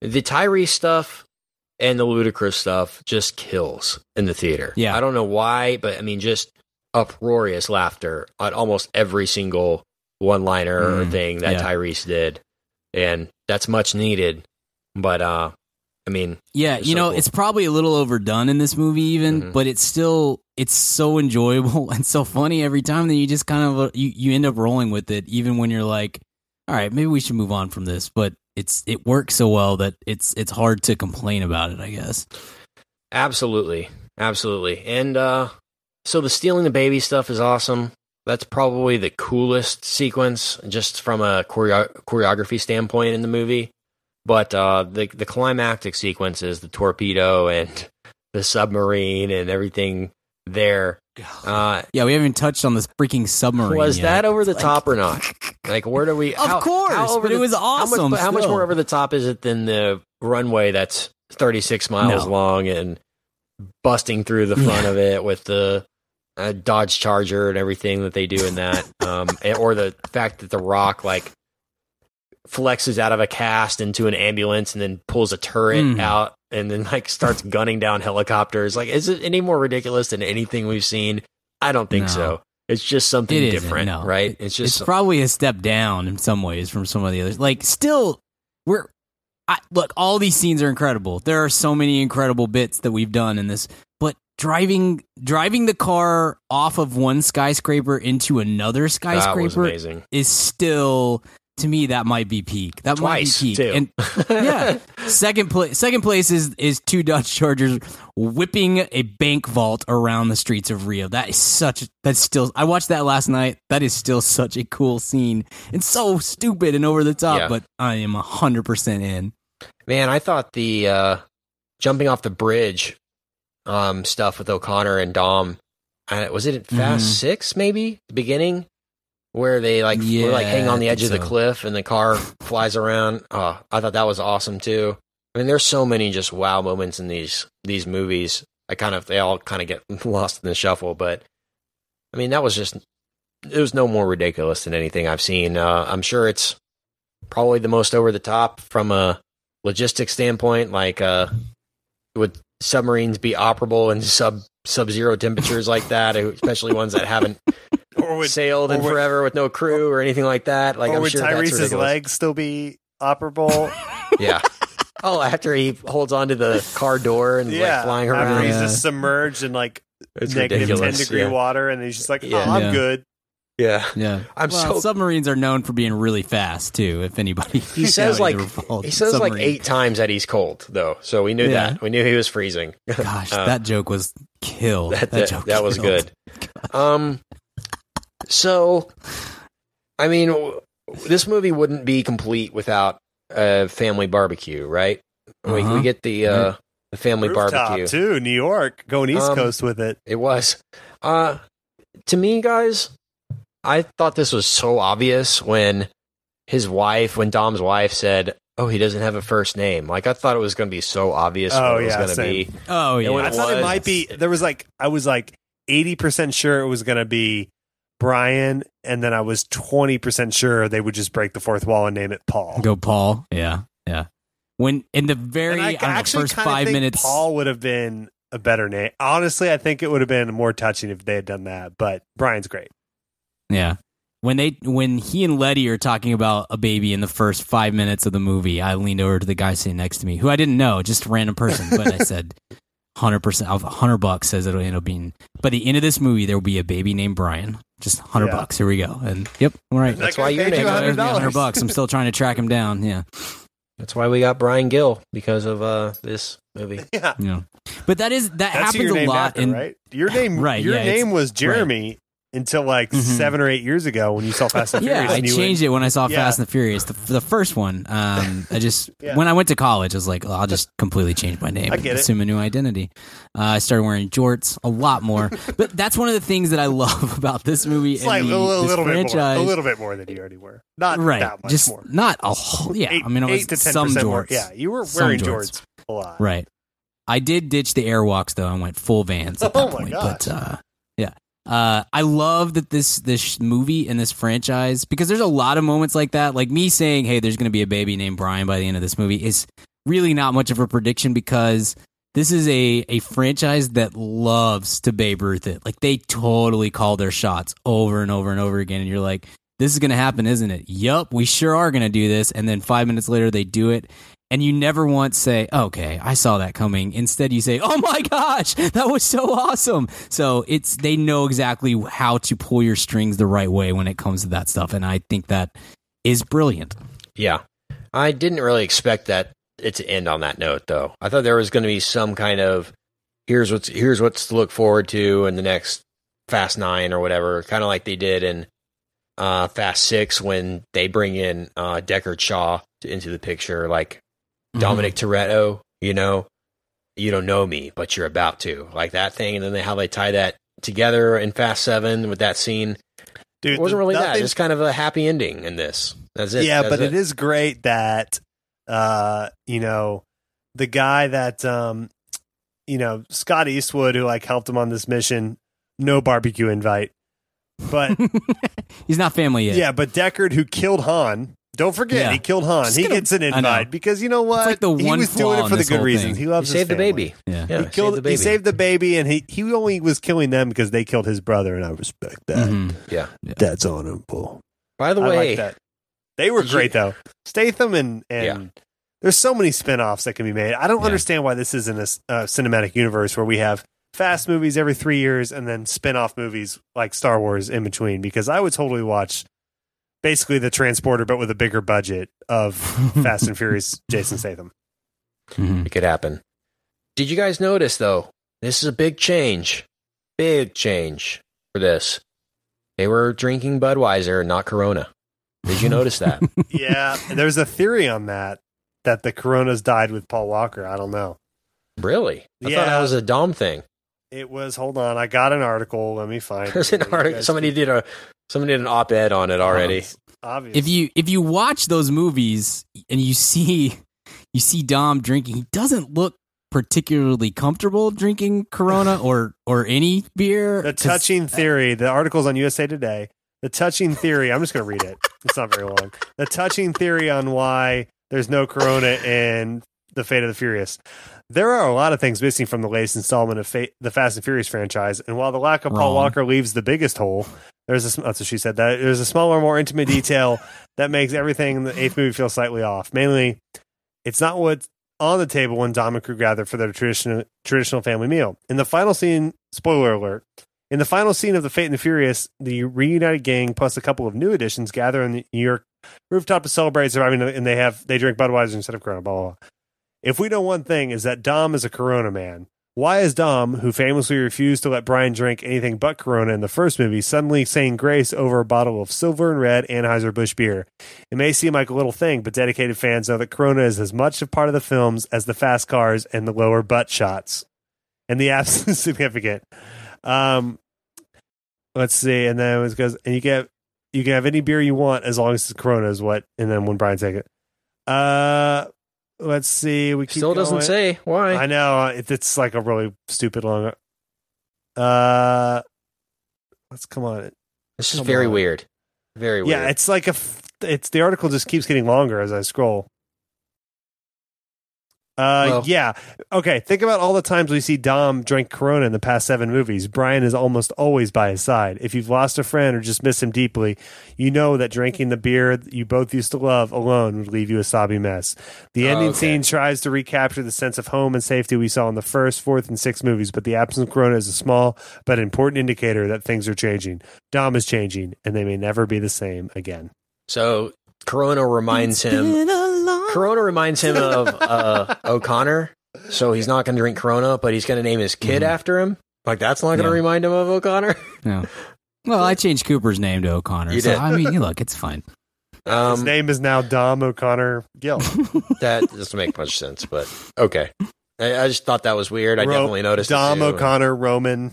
the Tyrese stuff and the Ludacris stuff just kills in the theater. Yeah. I don't know why, but I mean, just uproarious laughter on almost every single one liner Mm, thing that yeah. Tyrese did, and that's much needed. But uh, I mean, yeah. You so know, cool. it's probably a little overdone in this movie, even, Mhm. but it's still it's so enjoyable and so funny every time that you just kind of you you end up rolling with it, even when you're like, all right, maybe we should move on from this, but. It's it works so well that it's it's hard to complain about it. I guess. Absolutely. Absolutely. And uh so the stealing the baby stuff is awesome. That's probably the coolest sequence just from a choreo- choreography standpoint in the movie. But uh the the climactic sequences, the torpedo and the submarine and everything there. Uh Yeah, we haven't touched on this freaking submarine. was yet. that over the Like- top or not? Like where do we Of how- course, how over but it the- was how much- awesome How much, more over the top is it than the runway that's 36 miles No. long and busting through the front of it with the uh, Dodge Charger and everything that they do in that, um, or the fact that the Rock like flexes out of a cast into an ambulance and then pulls a turret Mhm. out and then like starts gunning down helicopters. Like, is it any more ridiculous than anything we've seen? I don't think No. so. It's just something It different, no. right? It's just it's probably a step down in some ways from some of the others. Like, still, we're I, look. All these scenes are incredible. There are so many incredible bits that we've done in this. But driving driving the car off of one skyscraper into another skyscraper is still to me that might be peak. That Twice might be peak. too. And yeah. Second place. Second place is is two Dodge Chargers whipping a bank vault around the streets of Rio. That is such. That's still. I watched that last night. That is still such a cool scene and so stupid and over the top. Yeah. But I am hundred percent in. Man, I thought the uh, jumping off the bridge um, stuff with O'Connor and Dom. Uh, was it Fast Mhm. Six? Maybe the beginning where they like were like hang on the edge of the so. cliff and the car flies around. Oh, I thought that was awesome too. I mean, there's so many just wow moments in these these movies. I kind of they all kind of get lost in the shuffle, but I mean that was just it was no more ridiculous than anything I've seen. Uh, I'm sure it's probably the most over the top from a logistics standpoint. Like, uh, would submarines be operable in sub sub zero temperatures like that, especially ones that haven't Or would, sailed in would- forever with no crew or anything like that? Like, or I'm would sure Tyrese's ridiculous. legs still be operable? Yeah. Oh, after he holds onto the car door and yeah. like flying After around. he's Yeah. just submerged in like It's negative ridiculous. 10 degree yeah. water and he's just like, oh, Yeah. I'm Yeah. good. Yeah. Yeah, I'm well, so- submarines are known for being really fast too. If anybody, He says like He he says like eight times that he's cold though, so we knew Yeah. that. We knew he was freezing. Gosh, Uh, that joke was killed. that That, that, joke that was killed. good. Um, so I mean, w- this movie wouldn't be complete without a family barbecue, right? We, Uh-huh. we get the uh, the family Rooftop barbecue. too, New York, going East Um, Coast with it. It was. Uh, to me, guys, I thought this was so obvious when his wife, when Dom's wife said, "Oh, he doesn't have a first name." Like I thought it was going to be so obvious Oh, what it was yeah, going to same. be. Oh yeah, I it thought it might be. There was like I was like eighty percent sure it was going to be Brian, and then I was twenty percent sure they would just break the fourth wall and name it Paul. Go Paul. Yeah, yeah. When in the very I I don't know, actually first five think minutes, Paul would have been a better name. Honestly, I think it would have been more touching if they had done that. But Brian's great. Yeah. when they when he and Letty are talking about a baby in the first five minutes of the movie, I leaned over to the guy sitting next to me, who I didn't know, just a random person, but I said, hundred percent, hundred bucks says it'll end up being. By the end of this movie, there will be a baby named Brian. Just hundred Yeah. bucks. Here we go. And yep, all right. That's That why guy your paid name you is- $100. hundred bucks. I'm still trying to track him down. Yeah, That's why we got Brian Gill because of uh, this movie. Yeah. yeah. But that is that That's happens a lot after, in right? Your name, Right, Your yeah, name was Jeremy until like Mhm. seven or eight years ago when you saw Fast and Yeah, Furious. I and you changed it when I saw Yeah. Fast and the Furious, the, the first one. Um, I just Yeah. when I went to college, I was like, oh, I'll just completely change my name, I get and it. assume a new identity. Uh, I started wearing jorts a lot more, but that's one of the things that I love about this movie It's and like the, a little, little bit more, a little bit more than you already were. Not right, that much just more. not a whole. Yeah, eight, I mean, it was eight to ten some jorts. more. Yeah, you were wearing jorts. jorts a lot. Right. I did ditch the airwalks though and went full Vans at that Oh point. But uh, yeah, uh, I love that this this movie and this franchise because there's a lot of moments like that. Like me saying, "Hey, there's going to be a baby named Brian by the end of this movie," is really not much of a prediction because this is a a franchise that loves to Babe Ruth it. Like they totally call their shots over and over and over again, and you're like. This is going to happen, isn't it? Yup, we sure are going to do this. And then five minutes later, they do it and you never once say, "Okay, I saw that coming." Instead, you say, "Oh my gosh, that was so awesome!" So it's they know exactly how to pull your strings the right way when it comes to that stuff, and I think that is brilliant. Yeah. I didn't really expect that it to end on that note though. I thought there was going to be some kind of here's what's here's what's to look forward to in the next Fast 9 or whatever, kind of like they did in uh Fast 6 when they bring in uh Deckard Shaw into the picture like Dominic Toretto, you know, you don't know me, but you're about to. Like that thing and then they, how they tie that together in Fast 7 with that scene. Dude, It wasn't really that. nothing- It's kind of a happy ending in this. That's it. yeah, That's but it is great that uh, you know, the guy that um you know, Scott Eastwood who like helped him on this mission, no barbecue invite. But He's not family yet. yeah, but Deckard who killed Han, don't forget Yeah. he killed Han. Just he gonna- gets an invite because you know what? like the he was doing it for the good reasons. thing. He He loves his saved the baby. yeah. Yeah, he killed. saved the baby. He saved the baby, and he he only was killing them because they killed his brother, and I respect that. Mhm. Yeah. That's honorable. By the I way, like that. They were Did you- great though. Statham and and there's so many spin-offs that can be made. I don't Yeah. understand why this isn't a s- a cinematic universe where we have fast movies every 3 years and then spin-off movies like Star Wars in between because I would totally watch basically the transporter but with a bigger budget of Fast and Furious Jason Statham. Mhm. it could happen. Did you guys notice though? This is a big change. Big change for this. They were drinking Budweiser, not Corona. Did you notice that? yeah, there's a theory on that that the Coronas died with Paul Walker. I don't know. really? I thought Yeah. that was a Dom thing. It was hold on, I got an article. Let me find it. There's an article. Somebody did a somebody did an op-ed on it already. obvious. If you if you watch those movies and you see you see Dom drinking, he doesn't look particularly comfortable drinking Corona or or any beer. The touching theory, the article's on USA Today. The touching theory, I'm just going to read it. It's not very long. The touching theory on why there's no Corona in The Fate of the Furious. There are a lot of things missing from the latest installment of Fate, the Fast and Furious franchise, and while the lack of Paul Walker leaves the biggest hole, there's a, that's what she said. That there's a smaller, more intimate detail that makes everything in the eighth movie feel slightly off. Mainly, it's not what's on the table when Dom and crew gather for their traditional traditional family meal. In the final scene, spoiler alert. In the final scene of The Fate and the Furious, the reunited gang plus a couple of new additions gather in the New York rooftop to celebrate surviving, and they have they drink Budweiser instead of Corona. Blah, blah, blah. If we know one thing is that Dom is a Corona man. Why is Dom, who famously refused to let Brian drink anything but Corona in the first movie, suddenly saying grace over a bottle of silver and red Anheuser Busch beer? It may seem like a little thing, but dedicated fans know that Corona is as much a part of the films as the fast cars and the lower butt shots, and the absence is significant. Um, let's see, and then it goes, and you get you can have any beer you want as long as it's Corona is what, and then when Brian take it, uh, let's see, we keep Still doesn't going. say why. I know it's like a really stupid long. Uh, let's come on. This is very on. weird. Very weird. Yeah, it's like a. f- It's the article just keeps getting longer as I scroll. Uh, Well- yeah. Okay. Think about all the times we see Dom drink Corona in the past seven movies. Brian is almost always by his side. If you've lost a friend or just miss him deeply, you know that drinking the beer you both used to love alone would leave you a sobby mess. The ending okay. scene tries to recapture the sense of home and safety we saw in the first, fourth, and sixth movies, but the absence of Corona is a small but important indicator that things are changing. Dom is changing, and they may never be the same again. So Corona reminds him. Corona reminds him of uh, O'Connor, so he's not going to drink Corona, but he's going to name his kid after him. Like that's not going to Yeah. remind him of O'Connor. no. Well, I changed Cooper's name to O'Connor. You so did. I mean, look, it's fine. His Um, name is now Dom O'Connor Gill. that doesn't make much sense, but okay. I, I just thought that was weird. I Ro- definitely noticed. Dom too. O'Connor, Roman,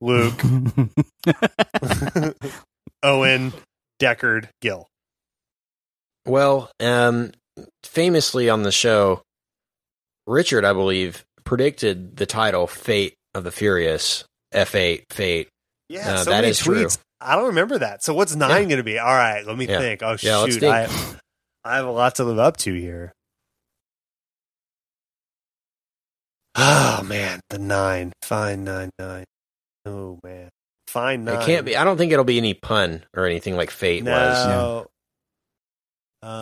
Luke, Owen, Deckard, Gill. Well, um, famously on the show, Richard, I believe, predicted the title "Fate of the Furious." F8 Fate. Yeah, Uh, so that is true. I don't remember that. So what's nine Yeah. going to be? All right, let me Yeah. think. Oh Yeah, shoot. I, I have a lot to live up to here. Oh man, the nine, fine nine nine. Oh man, fine nine. It can't be. I don't think it'll be any pun or anything like Fate was.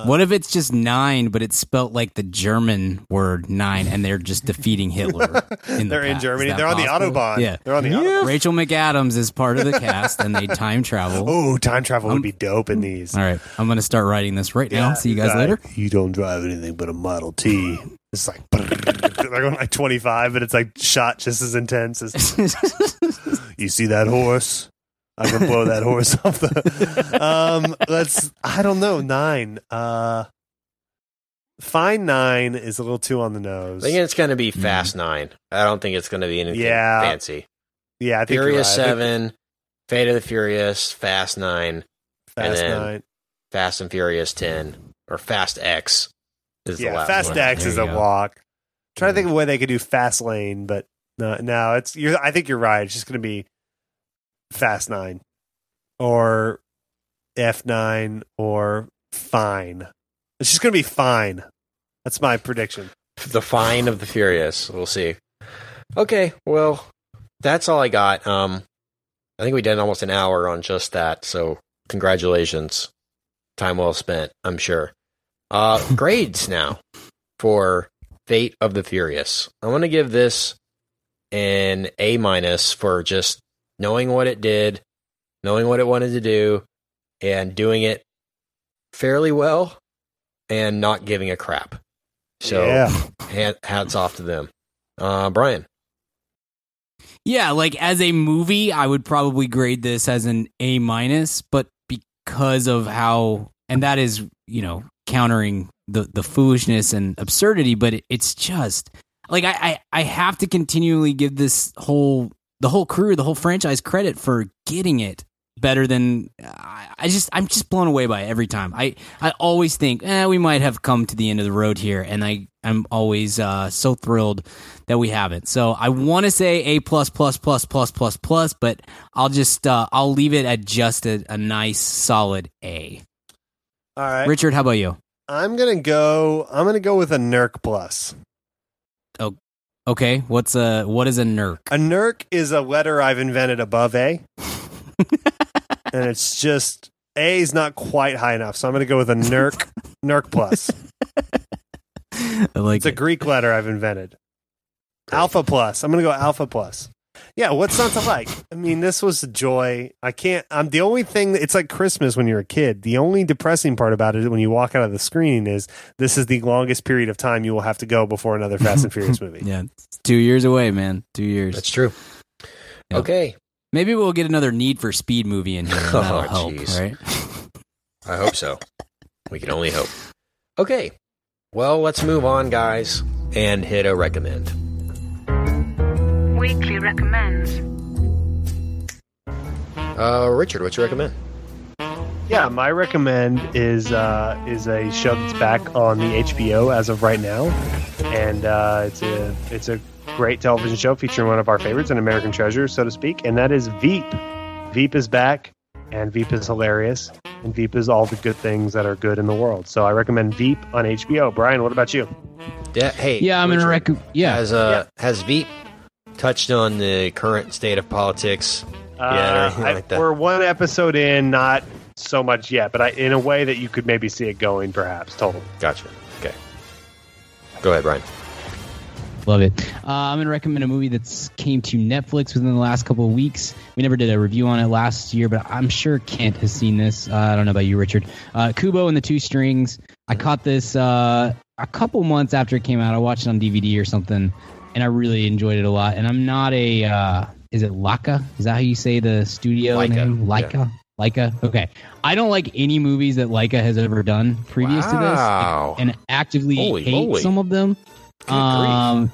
What if it's just nine, but it's spelt like the German word nein, and they're just defeating Hitler? In the They're in? Germany. They're on the autobahn. Yeah. they're on the autobahn. Rachel McAdams is part of the cast, and they time travel. Oh, time travel Um, would be dope in these. All right, I'm going to start writing this right now. See you guys later. You don't drive anything but a Model T. It's like they're going like 25, but it's like shot just as intense as you see that horse. I can blow that horse off the. Um, let's. I don't know. Nine. Uh, fine. Nine is a little too on the nose. I think it's going to be Mhm. Fast Nine. I don't think it's going to be anything Yeah. fancy. yeah, I think Furious right. I think Seven, Fate of the Furious, Fast Nine, and Fast then Nine. Fast and Furious Ten, or Fast X. Is the Yeah, last Fast one. X There is you a go. walk. trying to think of a way they could do Fast Lane, but no, no, it's. You're, I think you're right. It's just going to be Fast Nine, or F nine, or Fine. It's just going to be Fine. That's my prediction. the fine of the furious. We'll see. Okay, well, that's all I got. Um, I think we did almost an hour on just that. So congratulations, time well spent. I'm sure. Uh, grades now for Fate of the Furious. I want to give this an A minus for just knowing what it did, knowing what it wanted to do, and doing it fairly well, and not giving a crap. So yeah, hat, hats off to them. Uh, Brian, Yeah, like as a movie, I would probably grade this as an A minus, but because of how, and that is, you know, countering the the foolishness and absurdity, but it, it's just like I, I I have to continually give this whole the whole crew, the whole franchise credit for getting it better than I, just I'm just blown away by it every time. I I always think, eh, we might have come to the end of the road here, and I I'm always uh, so thrilled that we haven't. So I want to say A plus plus plus plus plus plus, but I'll just uh, I'll leave it at just a, a nice solid A. all right. Richard, how about you? I'm gonna go. I'm gonna go with a Nerk plus. Okay, what's a what is a nerk? A Nerk is a letter I've invented above A, and it's just A is not quite high enough, so I'm gonna go with a Nerk Nerk plus. I like It's a. Greek letter I've invented. Alpha plus. I'm gonna go alpha plus. Yeah, what's not to like? I mean, this was a joy. I can't. I'm the only thing. It's like Christmas when you're a kid. The only depressing part about it when you walk out of the screening is this is the longest period of time you will have to go before another Fast and Furious movie. Yeah, it's two years away, man. Two years. that's true. Yeah. Okay, Maybe we'll get another Need for Speed movie in here. Oh, jeez. right? I hope so. we can only hope. Okay, well, let's move on, guys, and hit a recommend. Weekly recommends. Uh, Richard, what you recommend? Yeah, my recommend is uh, is a show that's back on the HBO as of right now, and uh, it's a it's a great television show featuring one of our favorites, an American treasure, so to speak, and that is Veep. Veep is back, and Veep is hilarious, and Veep is all the good things that are good in the world. So I recommend Veep on HBO. Brian, what about you? Yeah, hey, Yeah, I'm gonna Richard, rec. Yeah, Has uh has Veep touched on the current state of politics? Uh, Yeah, or I- like. We're one episode in, not so much yet, but I, in a way that you could maybe see it going, perhaps. Total. Gotcha. Okay. Go ahead, Brian. Love it. Uh, I'm going to recommend a movie that's came to Netflix within the last couple of weeks. We never did a review on it last year, but I'm sure Kent has seen this. Uh, I don't know about you, Richard. Uh, Kubo and the Two Strings. I caught this uh, a couple months after it came out. I watched it on DVD or something, and I really enjoyed it a lot. And I'm not a. Uh, is it Laika? Is that how you say the studio Laika, name? yeah. Laika. Leica. Okay. I don't like any movies that Laika has ever done previous to this, and actively Holy hate moly. some of them. Good Um,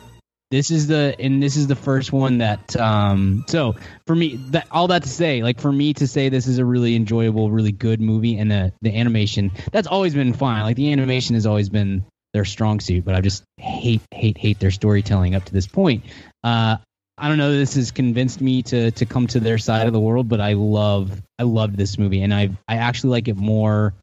this is the and this is the first one that um so for me that all that to say like for me to say this is a really enjoyable really good movie and the the animation that's always been fine like the animation has always been their strong suit but i just hate hate hate their storytelling up to this point uh i don't know this has convinced me to to come to their side of the world but i love i loved this movie and i i actually like it more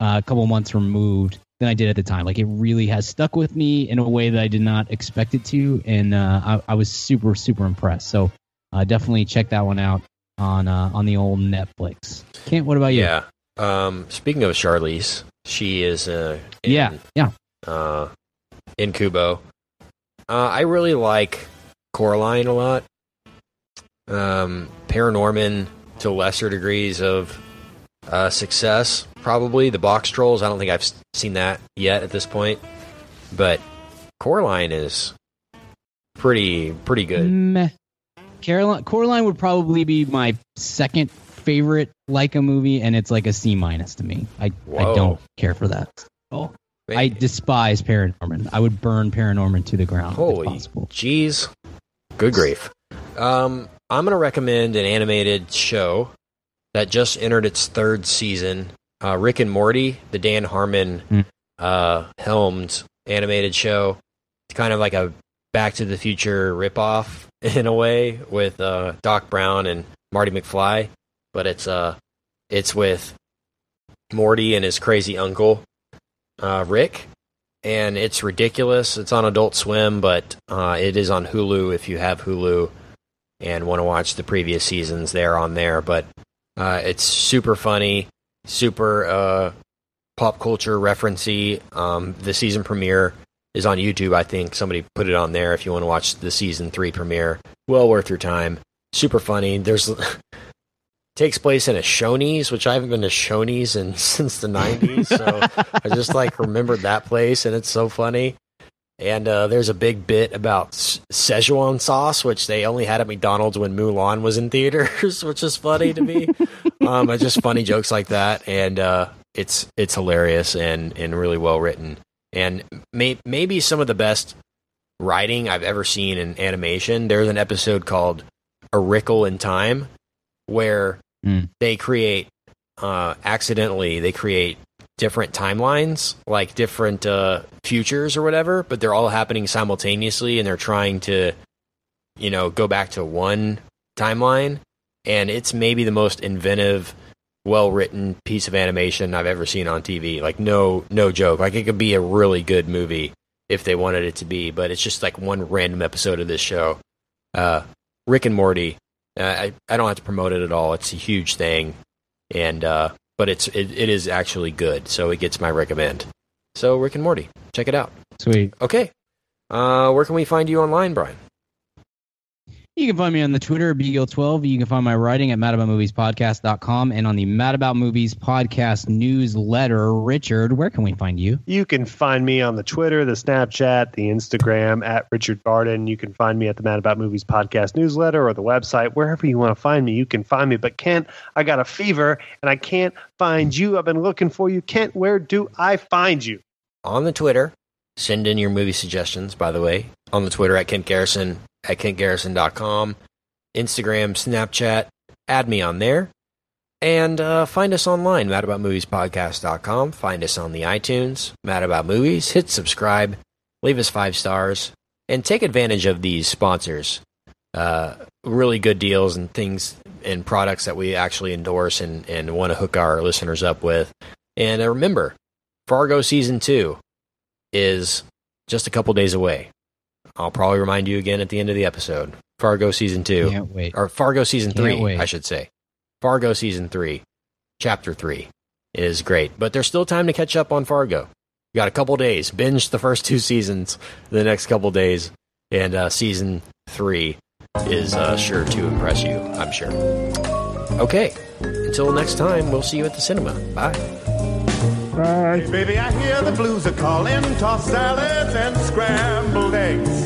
uh, a couple months removed than I did at the time. Like it really has stuck with me in a way that I did not expect it to, and uh, I, I was super super impressed. So uh, definitely check that one out on uh, on the old Netflix. Kent, what about you? Yeah. Um, speaking of Charlize, she is uh, in, yeah, yeah. Uh, in Kubo. Uh, I really like Coraline a lot. Um, Paranorman to lesser degrees of uh, success, probably. The Box Trolls, I don't think I've seen that yet at this point. But Coraline is pretty pretty good. Meh. Caroline Coraline would probably be my second favorite Laika movie, and it's like a C minus to me. I I don't care for that. Oh, I despise Paranorman. I would burn Paranorman to the ground Holy if possible. jeez. Good grief. Um, I'm going to recommend an animated show that just entered its third season. Uh, Rick and Morty, the Dan Harmon Hmm. uh, helmed animated show. It's kind of like a Back to the Future ripoff in a way with uh, Doc Brown and Marty McFly, but it's uh, it's with Morty and his crazy uncle uh, Rick, and it's ridiculous. It's on Adult Swim, but uh, it is on Hulu if you have Hulu and want to watch the previous seasons. They're on there, but uh, it's super funny, super uh, pop culture referencey. Um, the season premiere is on YouTube. I think somebody put it on there if you want to watch the season three premiere. Well worth your time. Super funny. There's takes place in a Shoney's, which I haven't been to Shoney's in since the '90s. So I just like remembered that place, and it's so funny. And uh, there's a big bit about Szechuan sauce, which they only had at McDonald's when Mulan was in theaters, which is funny to me. um, it's just funny jokes like that, and uh, it's it's hilarious and and really well written, and may, maybe some of the best writing I've ever seen in animation. There's an episode called "A Rickle in Time," where Mm. they create uh, accidentally they create different timelines, like different uh, futures or whatever, but they're all happening simultaneously, and they're trying to, you know, go back to one timeline. And it's maybe the most inventive, well written piece of animation I've ever seen on TV. Like no no joke. Like it could be a really good movie if they wanted it to be, but it's just like one random episode of this show. Uh, Rick and Morty. I I don't have to promote it at all. It's a huge thing, and uh, but it's it, it is actually good, so it gets my recommend. So Rick and Morty, check it out. Sweet. Okay, uh, where can we find you online, Brian? You can find me on the Twitter, bgill12. You can find my writing at madaboutmoviespodcast.com and on the Mad About Movies podcast newsletter. Richard, where can we find you? You can find me on the Twitter, the Snapchat, the Instagram at Richard Barden. You can find me at the Mad About Movies podcast newsletter or the website, wherever you want to find me. You can find me. But Kent, I got a fever and I can't find you. I've been looking for you. Kent, where do I find you? On the Twitter, send in your movie suggestions. By the way, on the Twitter at Kent Garrison at KentGarrison.com, Instagram, Snapchat, add me on there. And uh, find us online, madaboutmoviespodcast.com. Find us on the iTunes, Mad About Movies. Hit subscribe, leave us five stars, and take advantage of these sponsors. Uh, really good deals and things and products that we actually endorse and, and want to hook our listeners up with. And uh, remember, Fargo season two is just a couple days away. I'll probably remind you again at the end of the episode. Fargo season two, Can't wait. or Fargo season Can't three, wait. I should say. Fargo season three, chapter three is great, but there's still time to catch up on Fargo. You got a couple days. Binge the first two seasons the next couple days, and uh, season three is uh, sure to impress you. I'm sure. Okay, until next time, we'll see you at the cinema. Bye. Hey, baby, I hear the blues are calling, tossed salads and scrambled eggs.